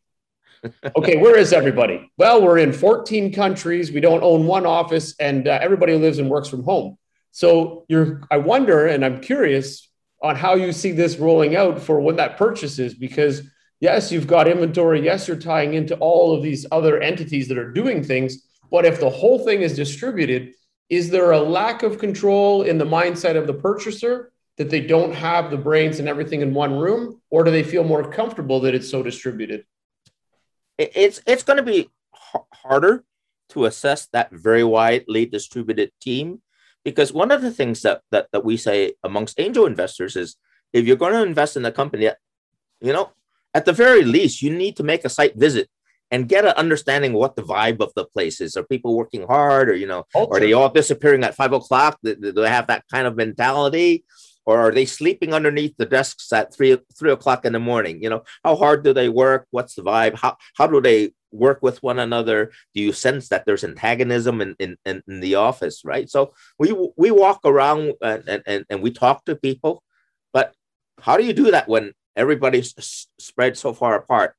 *laughs* okay, where is everybody? Well, we're in 14 countries. We don't own one office, and uh, everybody lives and works from home. So you're, I wonder, and I'm curious on how you see this rolling out for when that purchase is, because yes, you've got inventory. Yes, you're tying into all of these other entities that are doing things. But if the whole thing is distributed, is there a lack of control in the mindset of the purchaser that they don't have the brains and everything in one room, or do they feel more comfortable that it's so distributed? It's it's going to be harder to assess that very widely distributed team because one of the things that, that that we say amongst angel investors is if you're going to invest in a company you know at the very least you need to make a site visit and get an understanding what the vibe of the place is. Are people working hard, or you know, Culture. are they all disappearing at five o'clock? Do, they have that kind of mentality, or are they sleeping underneath the desks at three three o'clock in the morning? You know, how hard do they work? What's the vibe? How how do they work with one another? Do you sense that there's antagonism in in, in, the office? Right. So we we walk around and, and and we talk to people, but how do you do that when everybody's spread so far apart?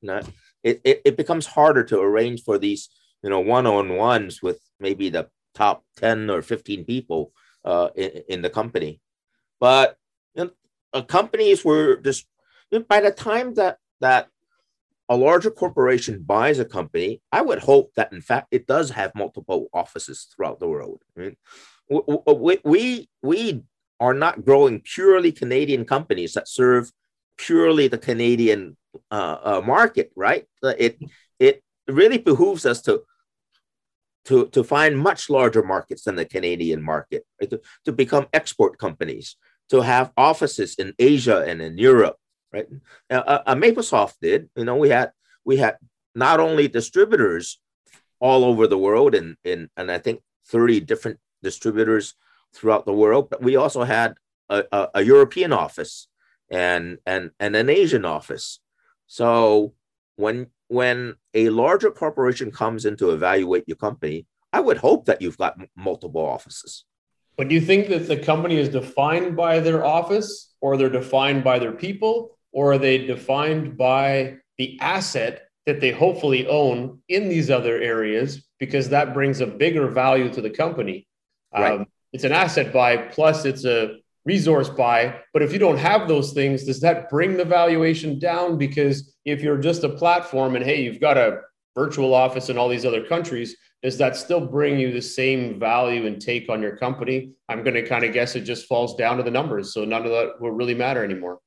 it, it, it becomes harder to arrange for these you know one-on-ones with maybe the top 10 or 15 people uh, in, in the company but you know, companies were just you know, by the time that that a larger corporation buys a company i would hope that in fact it does have multiple offices throughout the world I mean, we, we, we are not growing purely canadian companies that serve purely the canadian uh, uh, market, right? It it really behooves us to to to find much larger markets than the Canadian market, right? to, to become export companies, to have offices in Asia and in Europe, right? Uh, uh, Maplesoft did, you know, we had we had not only distributors all over the world and and and I think 30 different distributors throughout the world, but we also had a, a, a European office and and and an Asian office so when when a larger corporation comes in to evaluate your company, I would hope that you've got m- multiple offices. But do you think that the company is defined by their office, or they're defined by their people, or are they defined by the asset that they hopefully own in these other areas? Because that brings a bigger value to the company. Right. Um, it's an asset buy, plus it's a resource buy. But if you don't have those things, does that bring the valuation down? Because if you're just a platform and hey, you've got a virtual office in all these other countries, does that still bring you the same value and take on your company? I'm going to kind of guess it just falls down to the numbers. So none of that will really matter anymore.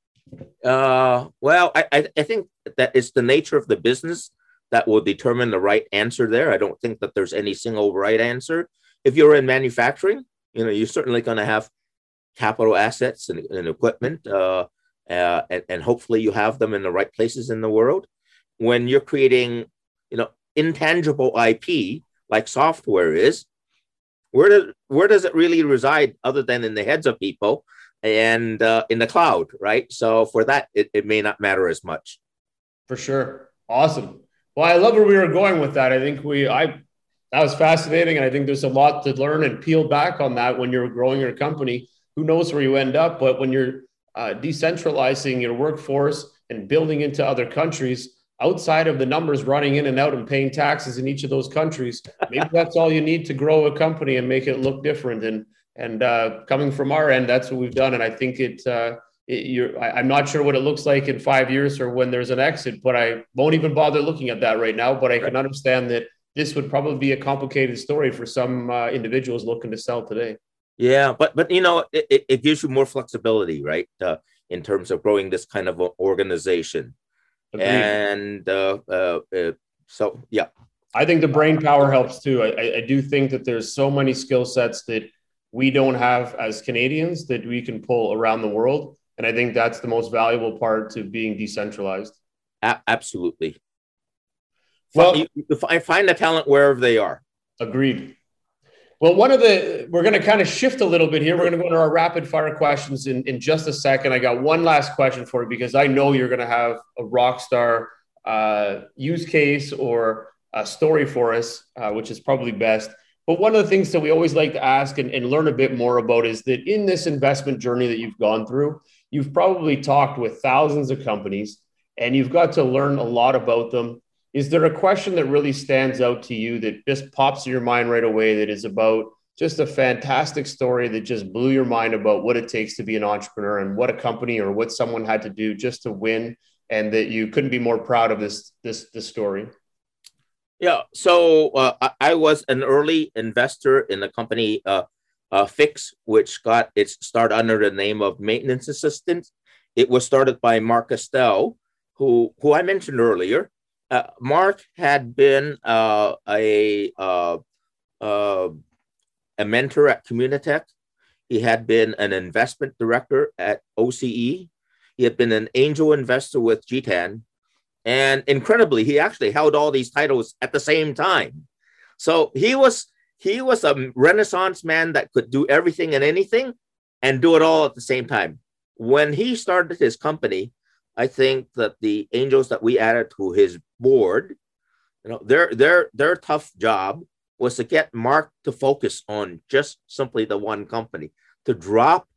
Uh, well, I, I think that it's the nature of the business that will determine the right answer there. I don't think that there's any single right answer. If you're in manufacturing, you know, you're certainly going to have capital assets and, and equipment, uh, uh, and, and, hopefully you have them in the right places in the world. When you're creating, you know, intangible IP like software is, where does where does it really reside other than in the heads of people and uh, in the cloud, right? So for that, it, it may not matter as much. For sure, awesome. Well, I love where we were going with that. I think we I that was fascinating, and I think there's a lot to learn and peel back on that when you're growing your company who knows where you end up. But when you're uh, decentralizing your workforce and building into other countries outside of the numbers running in and out and paying taxes in each of those countries, maybe *laughs* that's all you need to grow a company and make it look different. And and uh, coming from our end, that's what we've done. And I think it uh, you're, I, am not sure what it looks like in five years or when there's an exit, but I won't even bother looking at that right now. But I right. can understand that this would probably be a complicated story for some uh, individuals looking to sell today. Yeah, but but you know, it, it gives you more flexibility, right? Uh, in terms of growing this kind of organization, Agreed. and uh, uh, uh, so yeah, I think the brain power helps too. I, I do think that there's so many skill sets that we don't have as Canadians that we can pull around the world. And I think that's the most valuable part to being decentralized. A- absolutely. Well, you, you find the talent wherever they are. Agreed. Well, one of the, we're going to kind of shift a little bit here. We're going to go into our rapid fire questions in, in just a second. I got one last question for you because I know you're going to have a rock star uh, use case or a story for us, uh, which is probably best. But one of the things that we always like to ask and, and learn a bit more about is that in this investment journey that you've gone through, you've probably talked with thousands of companies and you've got to learn a lot about them. Is there a question that really stands out to you that just pops in your mind right away that is about just a fantastic story that just blew your mind about what it takes to be an entrepreneur and what a company or what someone had to do just to win and that you couldn't be more proud of this this this story? Yeah, so uh, I was an early investor in the company uh, uh, Fiix, which got its start under the name of Maintenance Assistant. It was started by Marc Castel, who who I mentioned earlier. Uh, Marc had been uh, a uh, a mentor at Communitech. He had been an investment director at OCE. He had been an angel investor with GTAN and incredibly, he actually held all these titles at the same time. So he was he was a renaissance man that could do everything and anything and do it all at the same time. When he started his company, I think that the angels that we added to his board, you know, their their their tough job was to get Marc to focus on just simply the one company, to drop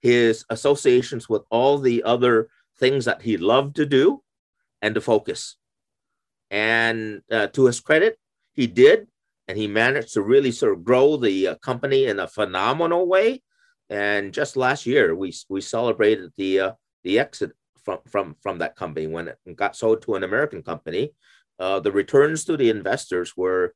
his associations with all the other things that he loved to do and to focus. And uh, to his credit, he did, and he managed to really sort of grow the uh, company in a phenomenal way. And just last year, we we celebrated the uh, the exit from from from that company when it got sold to an American company. Uh, the returns to the investors were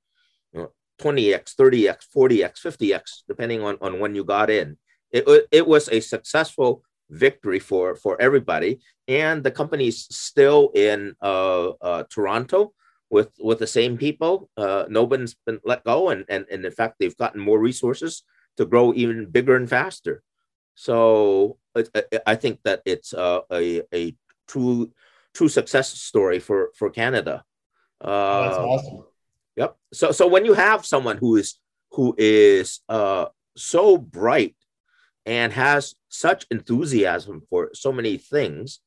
you know, 20x, 30x, 40x, 50x, depending on, on when you got in. It, it was a successful victory for for everybody. And the company's still in uh, uh, Toronto with with the same people. Uh, no one's been let go, and, and and in fact, they've gotten more resources to grow even bigger and faster. So I think that it's a, a, a true true success story for for Canada. Uh, That's awesome. Yep. So so when you have someone who is who is uh, so bright and has such enthusiasm for so many things,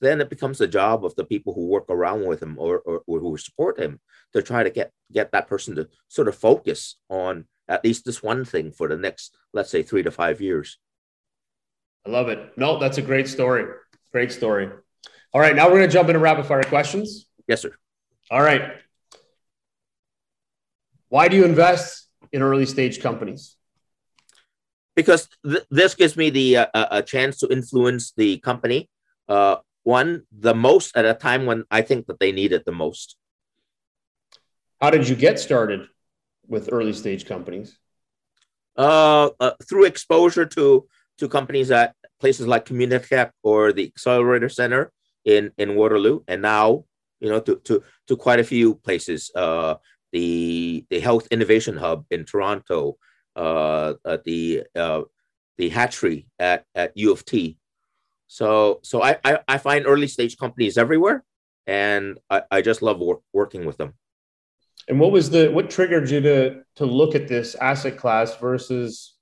then it becomes the job of the people who work around with him or, or, or, who support him to try to get get that person to sort of focus on at least this one thing for the next, let's say, three to five years. I love it. No, that's a great story. Great story. All right, now we're going to jump into rapid fire questions. Yes, sir. All right. Why do you invest in early stage companies? Because th- this gives me the uh, a chance to influence the company. Uh, one, the most at a time when I think that they need it the most. How did you get started with early stage companies? Uh, uh, through exposure to to companies at places like Communitech or the Accelerator Center in in Waterloo, and now you know to to to quite a few places. Uh, the the Health Innovation Hub in Toronto, uh, the uh, the hatchery at, at U of T. So so I, I, I find early stage companies everywhere, and I, I just love work, working with them. And what was the what triggered you to to look at this asset class versus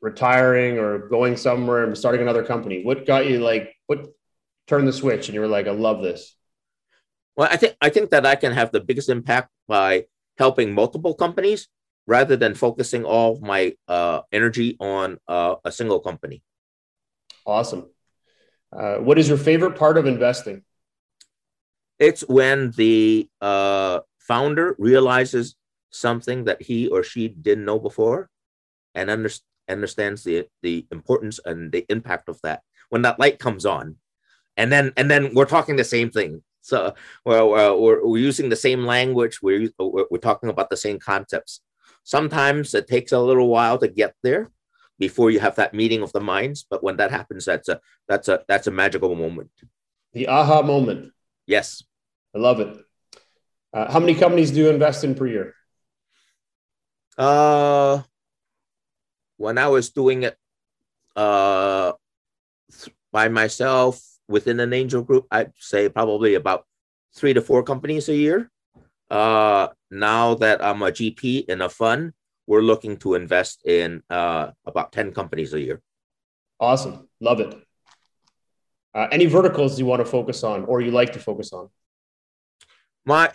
retiring or going somewhere and starting another company? What got you like what turned the switch and you were like, I love this? Well, I think I think that I can have the biggest impact by helping multiple companies rather than focusing all my uh, energy on uh, a single company. Awesome. Uh, what is your favorite part of investing? It's when the uh, founder realizes something that he or she didn't know before, and under- understands the the importance and the impact of that when that light comes on and then and then we're talking the same thing so uh, we're, we're using the same language we're, we're talking about the same concepts sometimes it takes a little while to get there before you have that meeting of the minds but when that happens that's a that's a that's a magical moment. The aha moment. Yes. I love it. Uh, how many companies do you invest in per year? Uh when i was doing it uh by myself within an angel group, I'd say probably about three to four companies a year. Uh, now that I'm a GP in a fund, we're looking to invest in uh, about 10 companies a year. Awesome. Love it. Uh, any verticals you want to focus on or you like to focus on? My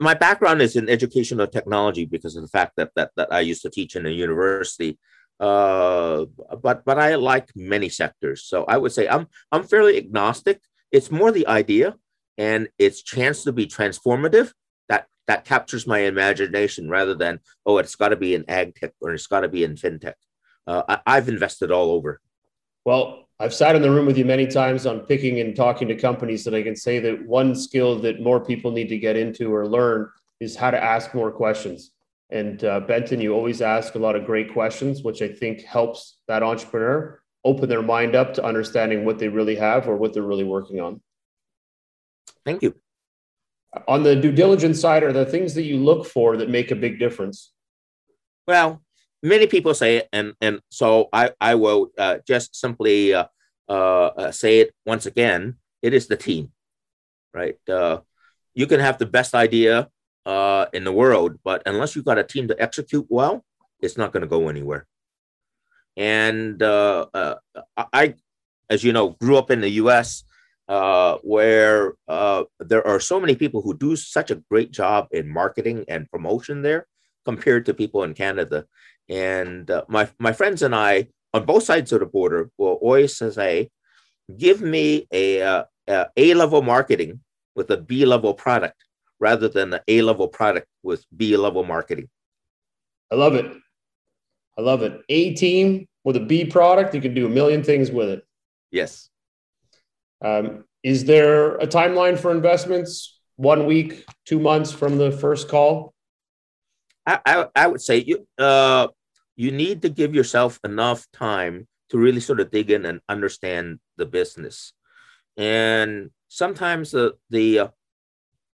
my background is in educational technology because of the fact that that, that I used to teach in a university. Uh, but but I like many sectors. So I would say I'm I'm fairly agnostic. It's more the idea and its chance to be transformative that captures my imagination rather than oh it's got to be in ag tech or it's got to be in fintech. Uh, I, I've invested all over. Well, I've sat in the room with you many times on picking and talking to companies that I can say that one skill that more people need to get into or learn is how to ask more questions. And uh, Benton, you always ask a lot of great questions, which I think helps that entrepreneur open their mind up to understanding what they really have or what they're really working on. Thank you. On the due diligence side, are there things that you look for that make a big difference? Well, many people say it, and and so I I will uh, just simply uh, uh, say it once again. It is the team, right? Uh, you can have the best idea uh, in the world, but unless you've got a team to execute well, it's not going to go anywhere. And uh, uh, I, as you know, grew up in the U.S. Uh, where uh, there are so many people who do such a great job in marketing and promotion there compared to people in Canada. And uh, my my friends and I on both sides of the border will always say, "Give me a, a A level marketing with a B level product." rather than an A level product with B level marketing. I love it. I love it. A team with a B product, you can do a million things with it. Yes. Um, is there a timeline for investments? One week, two months from the first call? I, I, I would say you uh, you need to give yourself enough time to really sort of dig in and understand the business. And sometimes the the uh,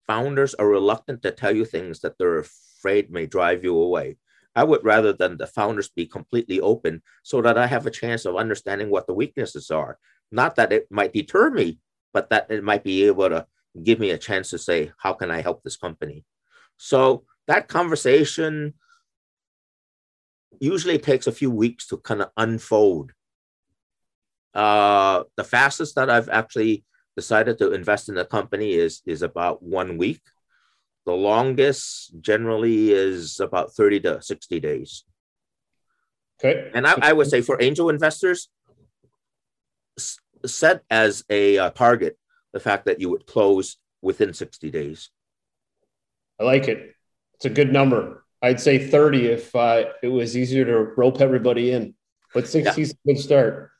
founders are reluctant to tell you things that they're afraid may drive you away. I would rather than the founders be completely open so that I have a chance of understanding what the weaknesses are. Not that it might deter me, but that it might be able to give me a chance to say, how can I help this company? So that conversation usually takes a few weeks to kind of unfold. Uh, the fastest that I've actually decided to invest in a company is is about one week. The longest generally is about 30 to 60 days. Okay. And I, I would say for angel investors, set as a uh, target the fact that you would close within 60 days. I like it. It's a good number. I'd say 30 if uh, it was easier to rope everybody in, but 60 yeah. is a good start.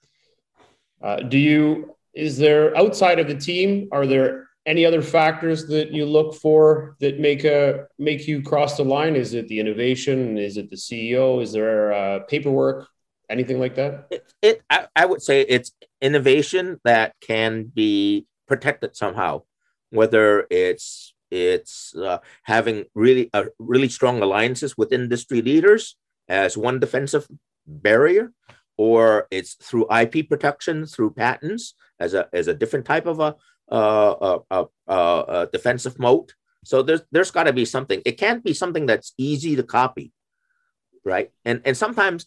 Uh, do you is there outside of the team are there any other factors that you look for that make a make you cross the line is it the innovation is it the ceo is there uh, paperwork anything like that it, it I, I would say it's innovation that can be protected somehow whether it's it's uh, having really uh, really strong alliances with industry leaders as one defensive barrier or it's through ip protection through patents as a as a different type of a, uh, a, a, a defensive moat. So there's there's got to be something. It can't be something that's easy to copy, right? And and sometimes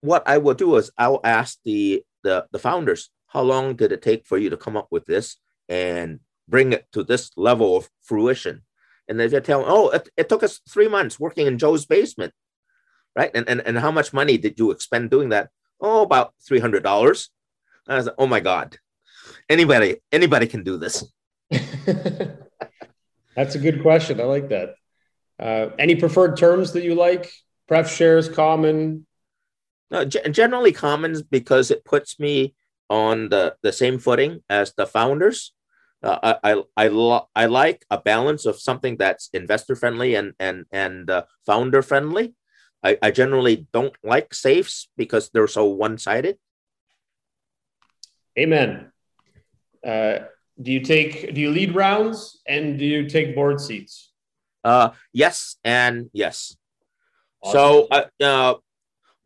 what I will do is I'll ask the the the founders, how long did it take for you to come up with this and bring it to this level of fruition? And they tell, oh, it, it took us three months working in Joe's basement, right? And and and how much money did you expend doing that? Oh, about three hundred dollars. I was like, oh my god, anybody anybody can do this *laughs* that's a good question i like that uh, any preferred terms that you like pref shares common No, g- generally commons because it puts me on the, the same footing as the founders. Uh, I I I, lo- I like a balance of something that's investor friendly and and and uh, founder friendly. I, I generally don't like safes because they're so one sided. Amen. Uh, do you take do you lead rounds and do you take board seats? Uh, yes and yes. Awesome. So uh, uh,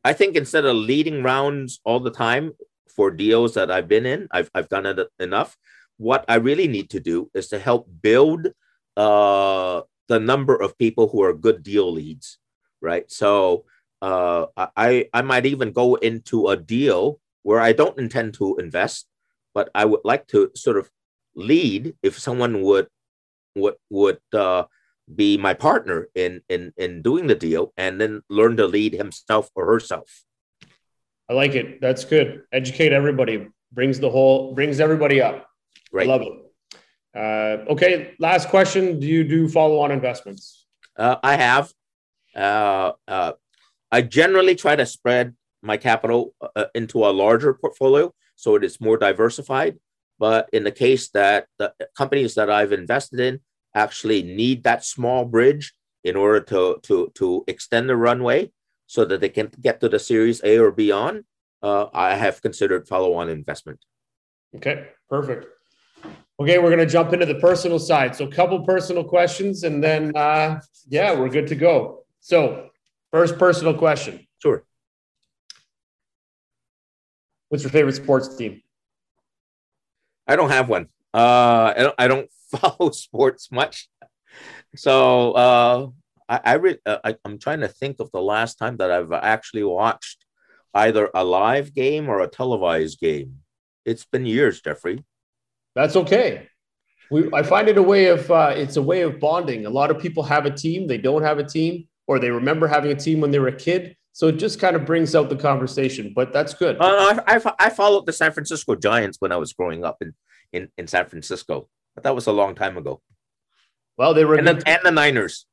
I think instead of leading rounds all the time for deals that I've been in, I've I've done it enough. What I really need to do is to help build uh, the number of people who are good deal leads, right? So uh, I I might even go into a deal where I don't intend to invest, but I would like to sort of lead if someone would would would uh, be my partner in in in doing the deal and then learn to lead himself or herself. I like it. That's good. Educate everybody. Brings the whole brings everybody up. Right. I love it. Uh, okay last question. Do you do follow-on investments? Uh, i have. Uh, uh i generally try to spread my capital uh, into a larger portfolio so it is more diversified. But in the case that the companies that i've invested in actually need that small bridge in order to to to extend the runway so that they can get to the Series A or beyond, uh, I have considered follow-on investment. Okay, perfect. Okay, we're going to jump into the personal side. So, a couple personal questions, and then uh, yeah, we're good to go. So, first personal question. Sure. What's your favorite sports team? I don't have one. Uh, I don't. I don't *laughs* follow sports much. So uh, I, I, re- uh, I I'm trying to think of the last time that I've actually watched either a live game or a televised game. It's been years, Jeffrey. That's okay. We, I find it a way of uh, it's a way of bonding. A lot of people have a team, they don't have a team, or they remember having a team when they were a kid. So it just kind of brings out the conversation. But that's good. Uh, I, I, I followed the San Francisco Giants when I was growing up in in, in San Francisco. But that was a long time ago. Well, they were and, the, and the Niners.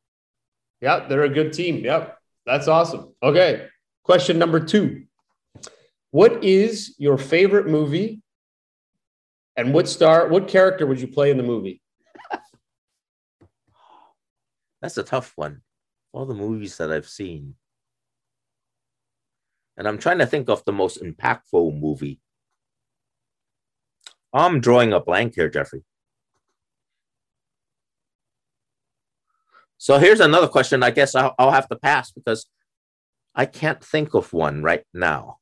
Yeah, they're a good team. Yep. That's awesome. Okay. Question number two. What is your favorite movie? And what star, what character would you play in the movie? *sighs* That's a tough one. All the movies that I've seen. And I'm trying to think of the most impactful movie. I'm drawing a blank here, Jeffrey. So here's another question. I guess I'll, I'll have to pass because I can't think of one right now.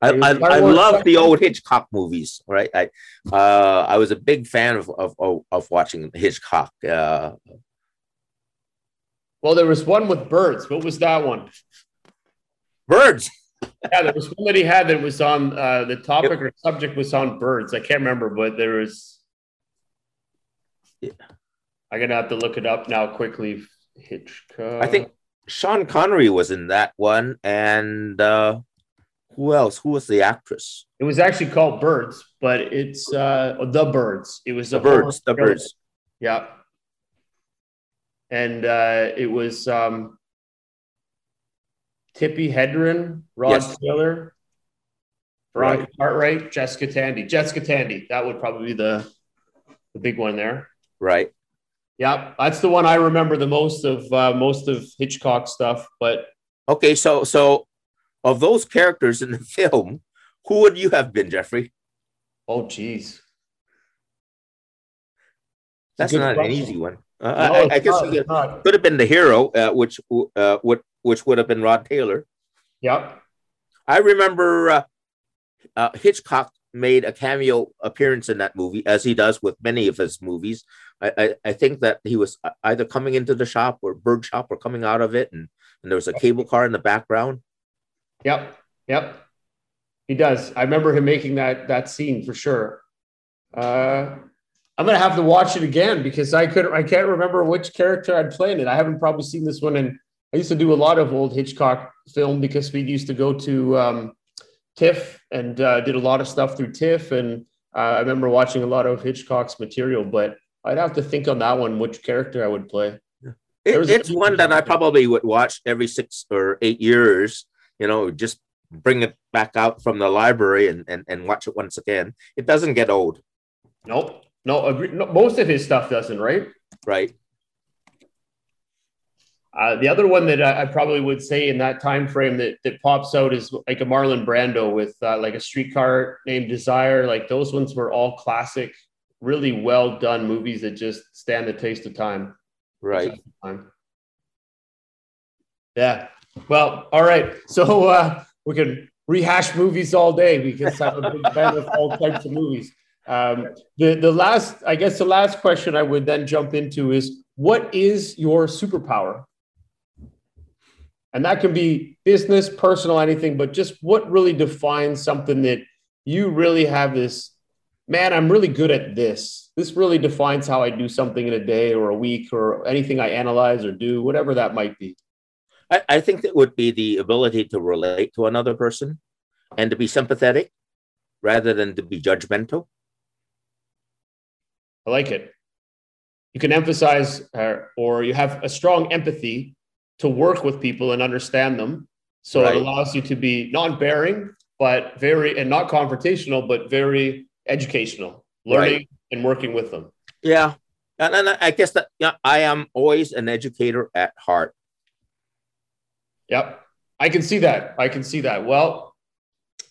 I, I, I love the old Hitchcock movies, right? I uh, I was a big fan of of, of watching Hitchcock. Uh, well, there was one with birds. What was that one? Birds. Yeah, there was one that he had that was on uh, the topic yep. or subject was on birds. I can't remember, but there was. Yeah. I'm gonna have to look it up now quickly. Hitchcock. I think Sean Connery was in that one, and uh, who else? Who was the actress? It was actually called Birds, but it's uh, the Birds. It was the Birds. The Birds. Yeah. And uh, it was um, Tippi Hedren, Rod yes. Taylor, Veronica right. Cartwright, Jessica Tandy. Jessica Tandy. That would probably be the the big one there. Right. Yeah, that's the one I remember the most of uh, most of Hitchcock stuff. But okay, so so of those characters in the *laughs* film, who would you have been, Jeffrey? Oh, geez, that's not question. an easy one. Uh, no, I, I, guess not, you could have been the hero, uh, which uh, would which would have been Rod Taylor. Yep. I remember uh, uh, Hitchcock made a cameo appearance in that movie, as he does with many of his movies. I, I, I, think that he was either coming into the shop or bird shop or coming out of it, and, and there was a cable car in the background. Yep, yep, he does. I remember him making that that scene for sure. Uh, I'm gonna have to watch it again because I could I can't remember which character I'd play in it. I haven't probably seen this one, and I used to do a lot of old Hitchcock film because we used to go to um, TIFF and uh, did a lot of stuff through TIFF. And uh, I remember watching a lot of Hitchcock's material, but I'd have to think on that one which character I would play. It, it's one that I probably would watch every six or eight years, you know, just bring it back out from the library and, and, and watch it once again. It doesn't get old. Nope. No, agree. No, most of his stuff doesn't, right? Right. Uh, the other one that I, I, probably would say in that time frame that, that pops out is like a Marlon Brando with uh, like a streetcar named Desire. Like those ones were all classic, really well done movies that just stand the taste of time. Right. Time. Yeah. Well, all right. So uh, we can rehash movies all day because I'm a big fan of all types of movies. Um, the the last, I guess, the last question I would then jump into is, what is your superpower? And that can be business, personal, anything, but just what really defines something that you really have this, man, I'm really good at this. This really defines how I do something in a day or a week or anything I analyze or do, whatever that might be. I, I think that would be the ability to relate to another person and to be sympathetic rather than to be judgmental. I like it. You can emphasize uh, or you have a strong empathy to work with people and understand them. So right. it allows you to be non-bearing, but very and not confrontational, but very educational, learning right. and working with them. Yeah, and, and I guess that yeah, I am always an educator at heart. Yep, I can see that. I can see that. Well,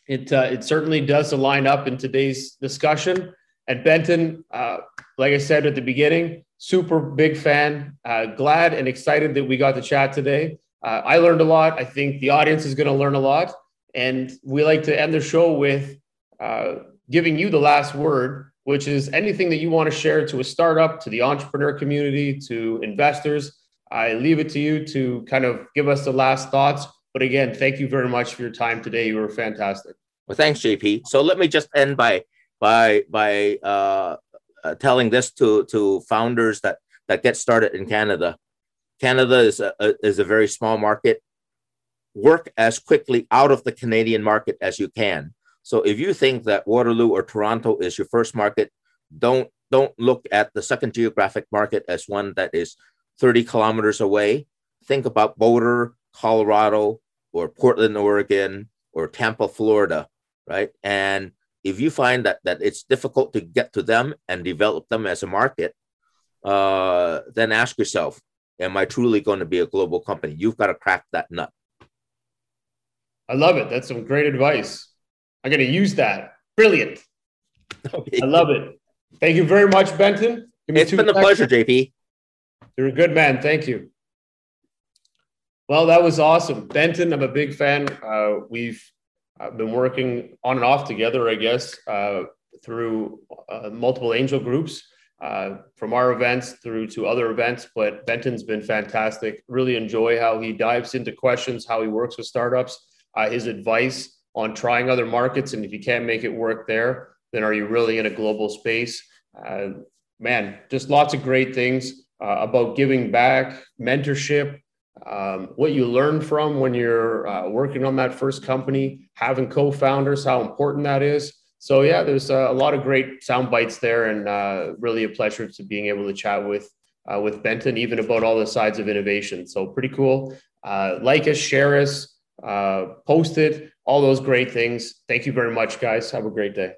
it uh, it certainly does line up in today's discussion. And Benton, uh, like I said at the beginning, super big fan. Uh, glad and excited that we got to chat today. Uh, I learned a lot. I think the audience is going to learn a lot. And we like to end the show with uh, giving you the last word, which is anything that you want to share to a startup, to the entrepreneur community, to investors. I leave it to you to kind of give us the last thoughts. But again, thank you very much for your time today. You were fantastic. Well, thanks, JP. So let me just end by by by uh, uh, telling this to to founders that that get started in Canada. Canada is a, a, is a very small market. Work as quickly out of the Canadian market as you can. So if you think that Waterloo or Toronto is your first market, don't don't look at the second geographic market as one that is 30 kilometers away. Think about Boulder, Colorado, or Portland, Oregon, or Tampa, Florida, right? And if you find that that it's difficult to get to them and develop them as a market, uh, then ask yourself, am I truly going to be a global company? You've got to crack that nut. I love it. That's some great advice. I'm going to use that. Brilliant. Okay. I love it. Thank you very much, Benton. It's been a pleasure, JP. You're a good man. Thank you. Well, that was awesome. Benton, I'm a big fan. Uh, we've I've been working on and off together, I guess, uh, through uh, multiple angel groups, uh, from our events through to other events. But Benton's been fantastic. Really enjoy how he dives into questions, how he works with startups, uh, his advice on trying other markets, and if you can't make it work there, then are you really in a global space? Uh, man, just lots of great things uh, about giving back, mentorship, um, what you learn from when you're uh, working on that first company, having co-founders, how important that is. So yeah, there's a, lot of great sound bites there, and uh, really a pleasure to being able to chat with uh, with Benton, even about all the sides of innovation. So pretty cool. Uh, like us, share us, uh, post it, all those great things. Thank you very much, guys. Have a great day.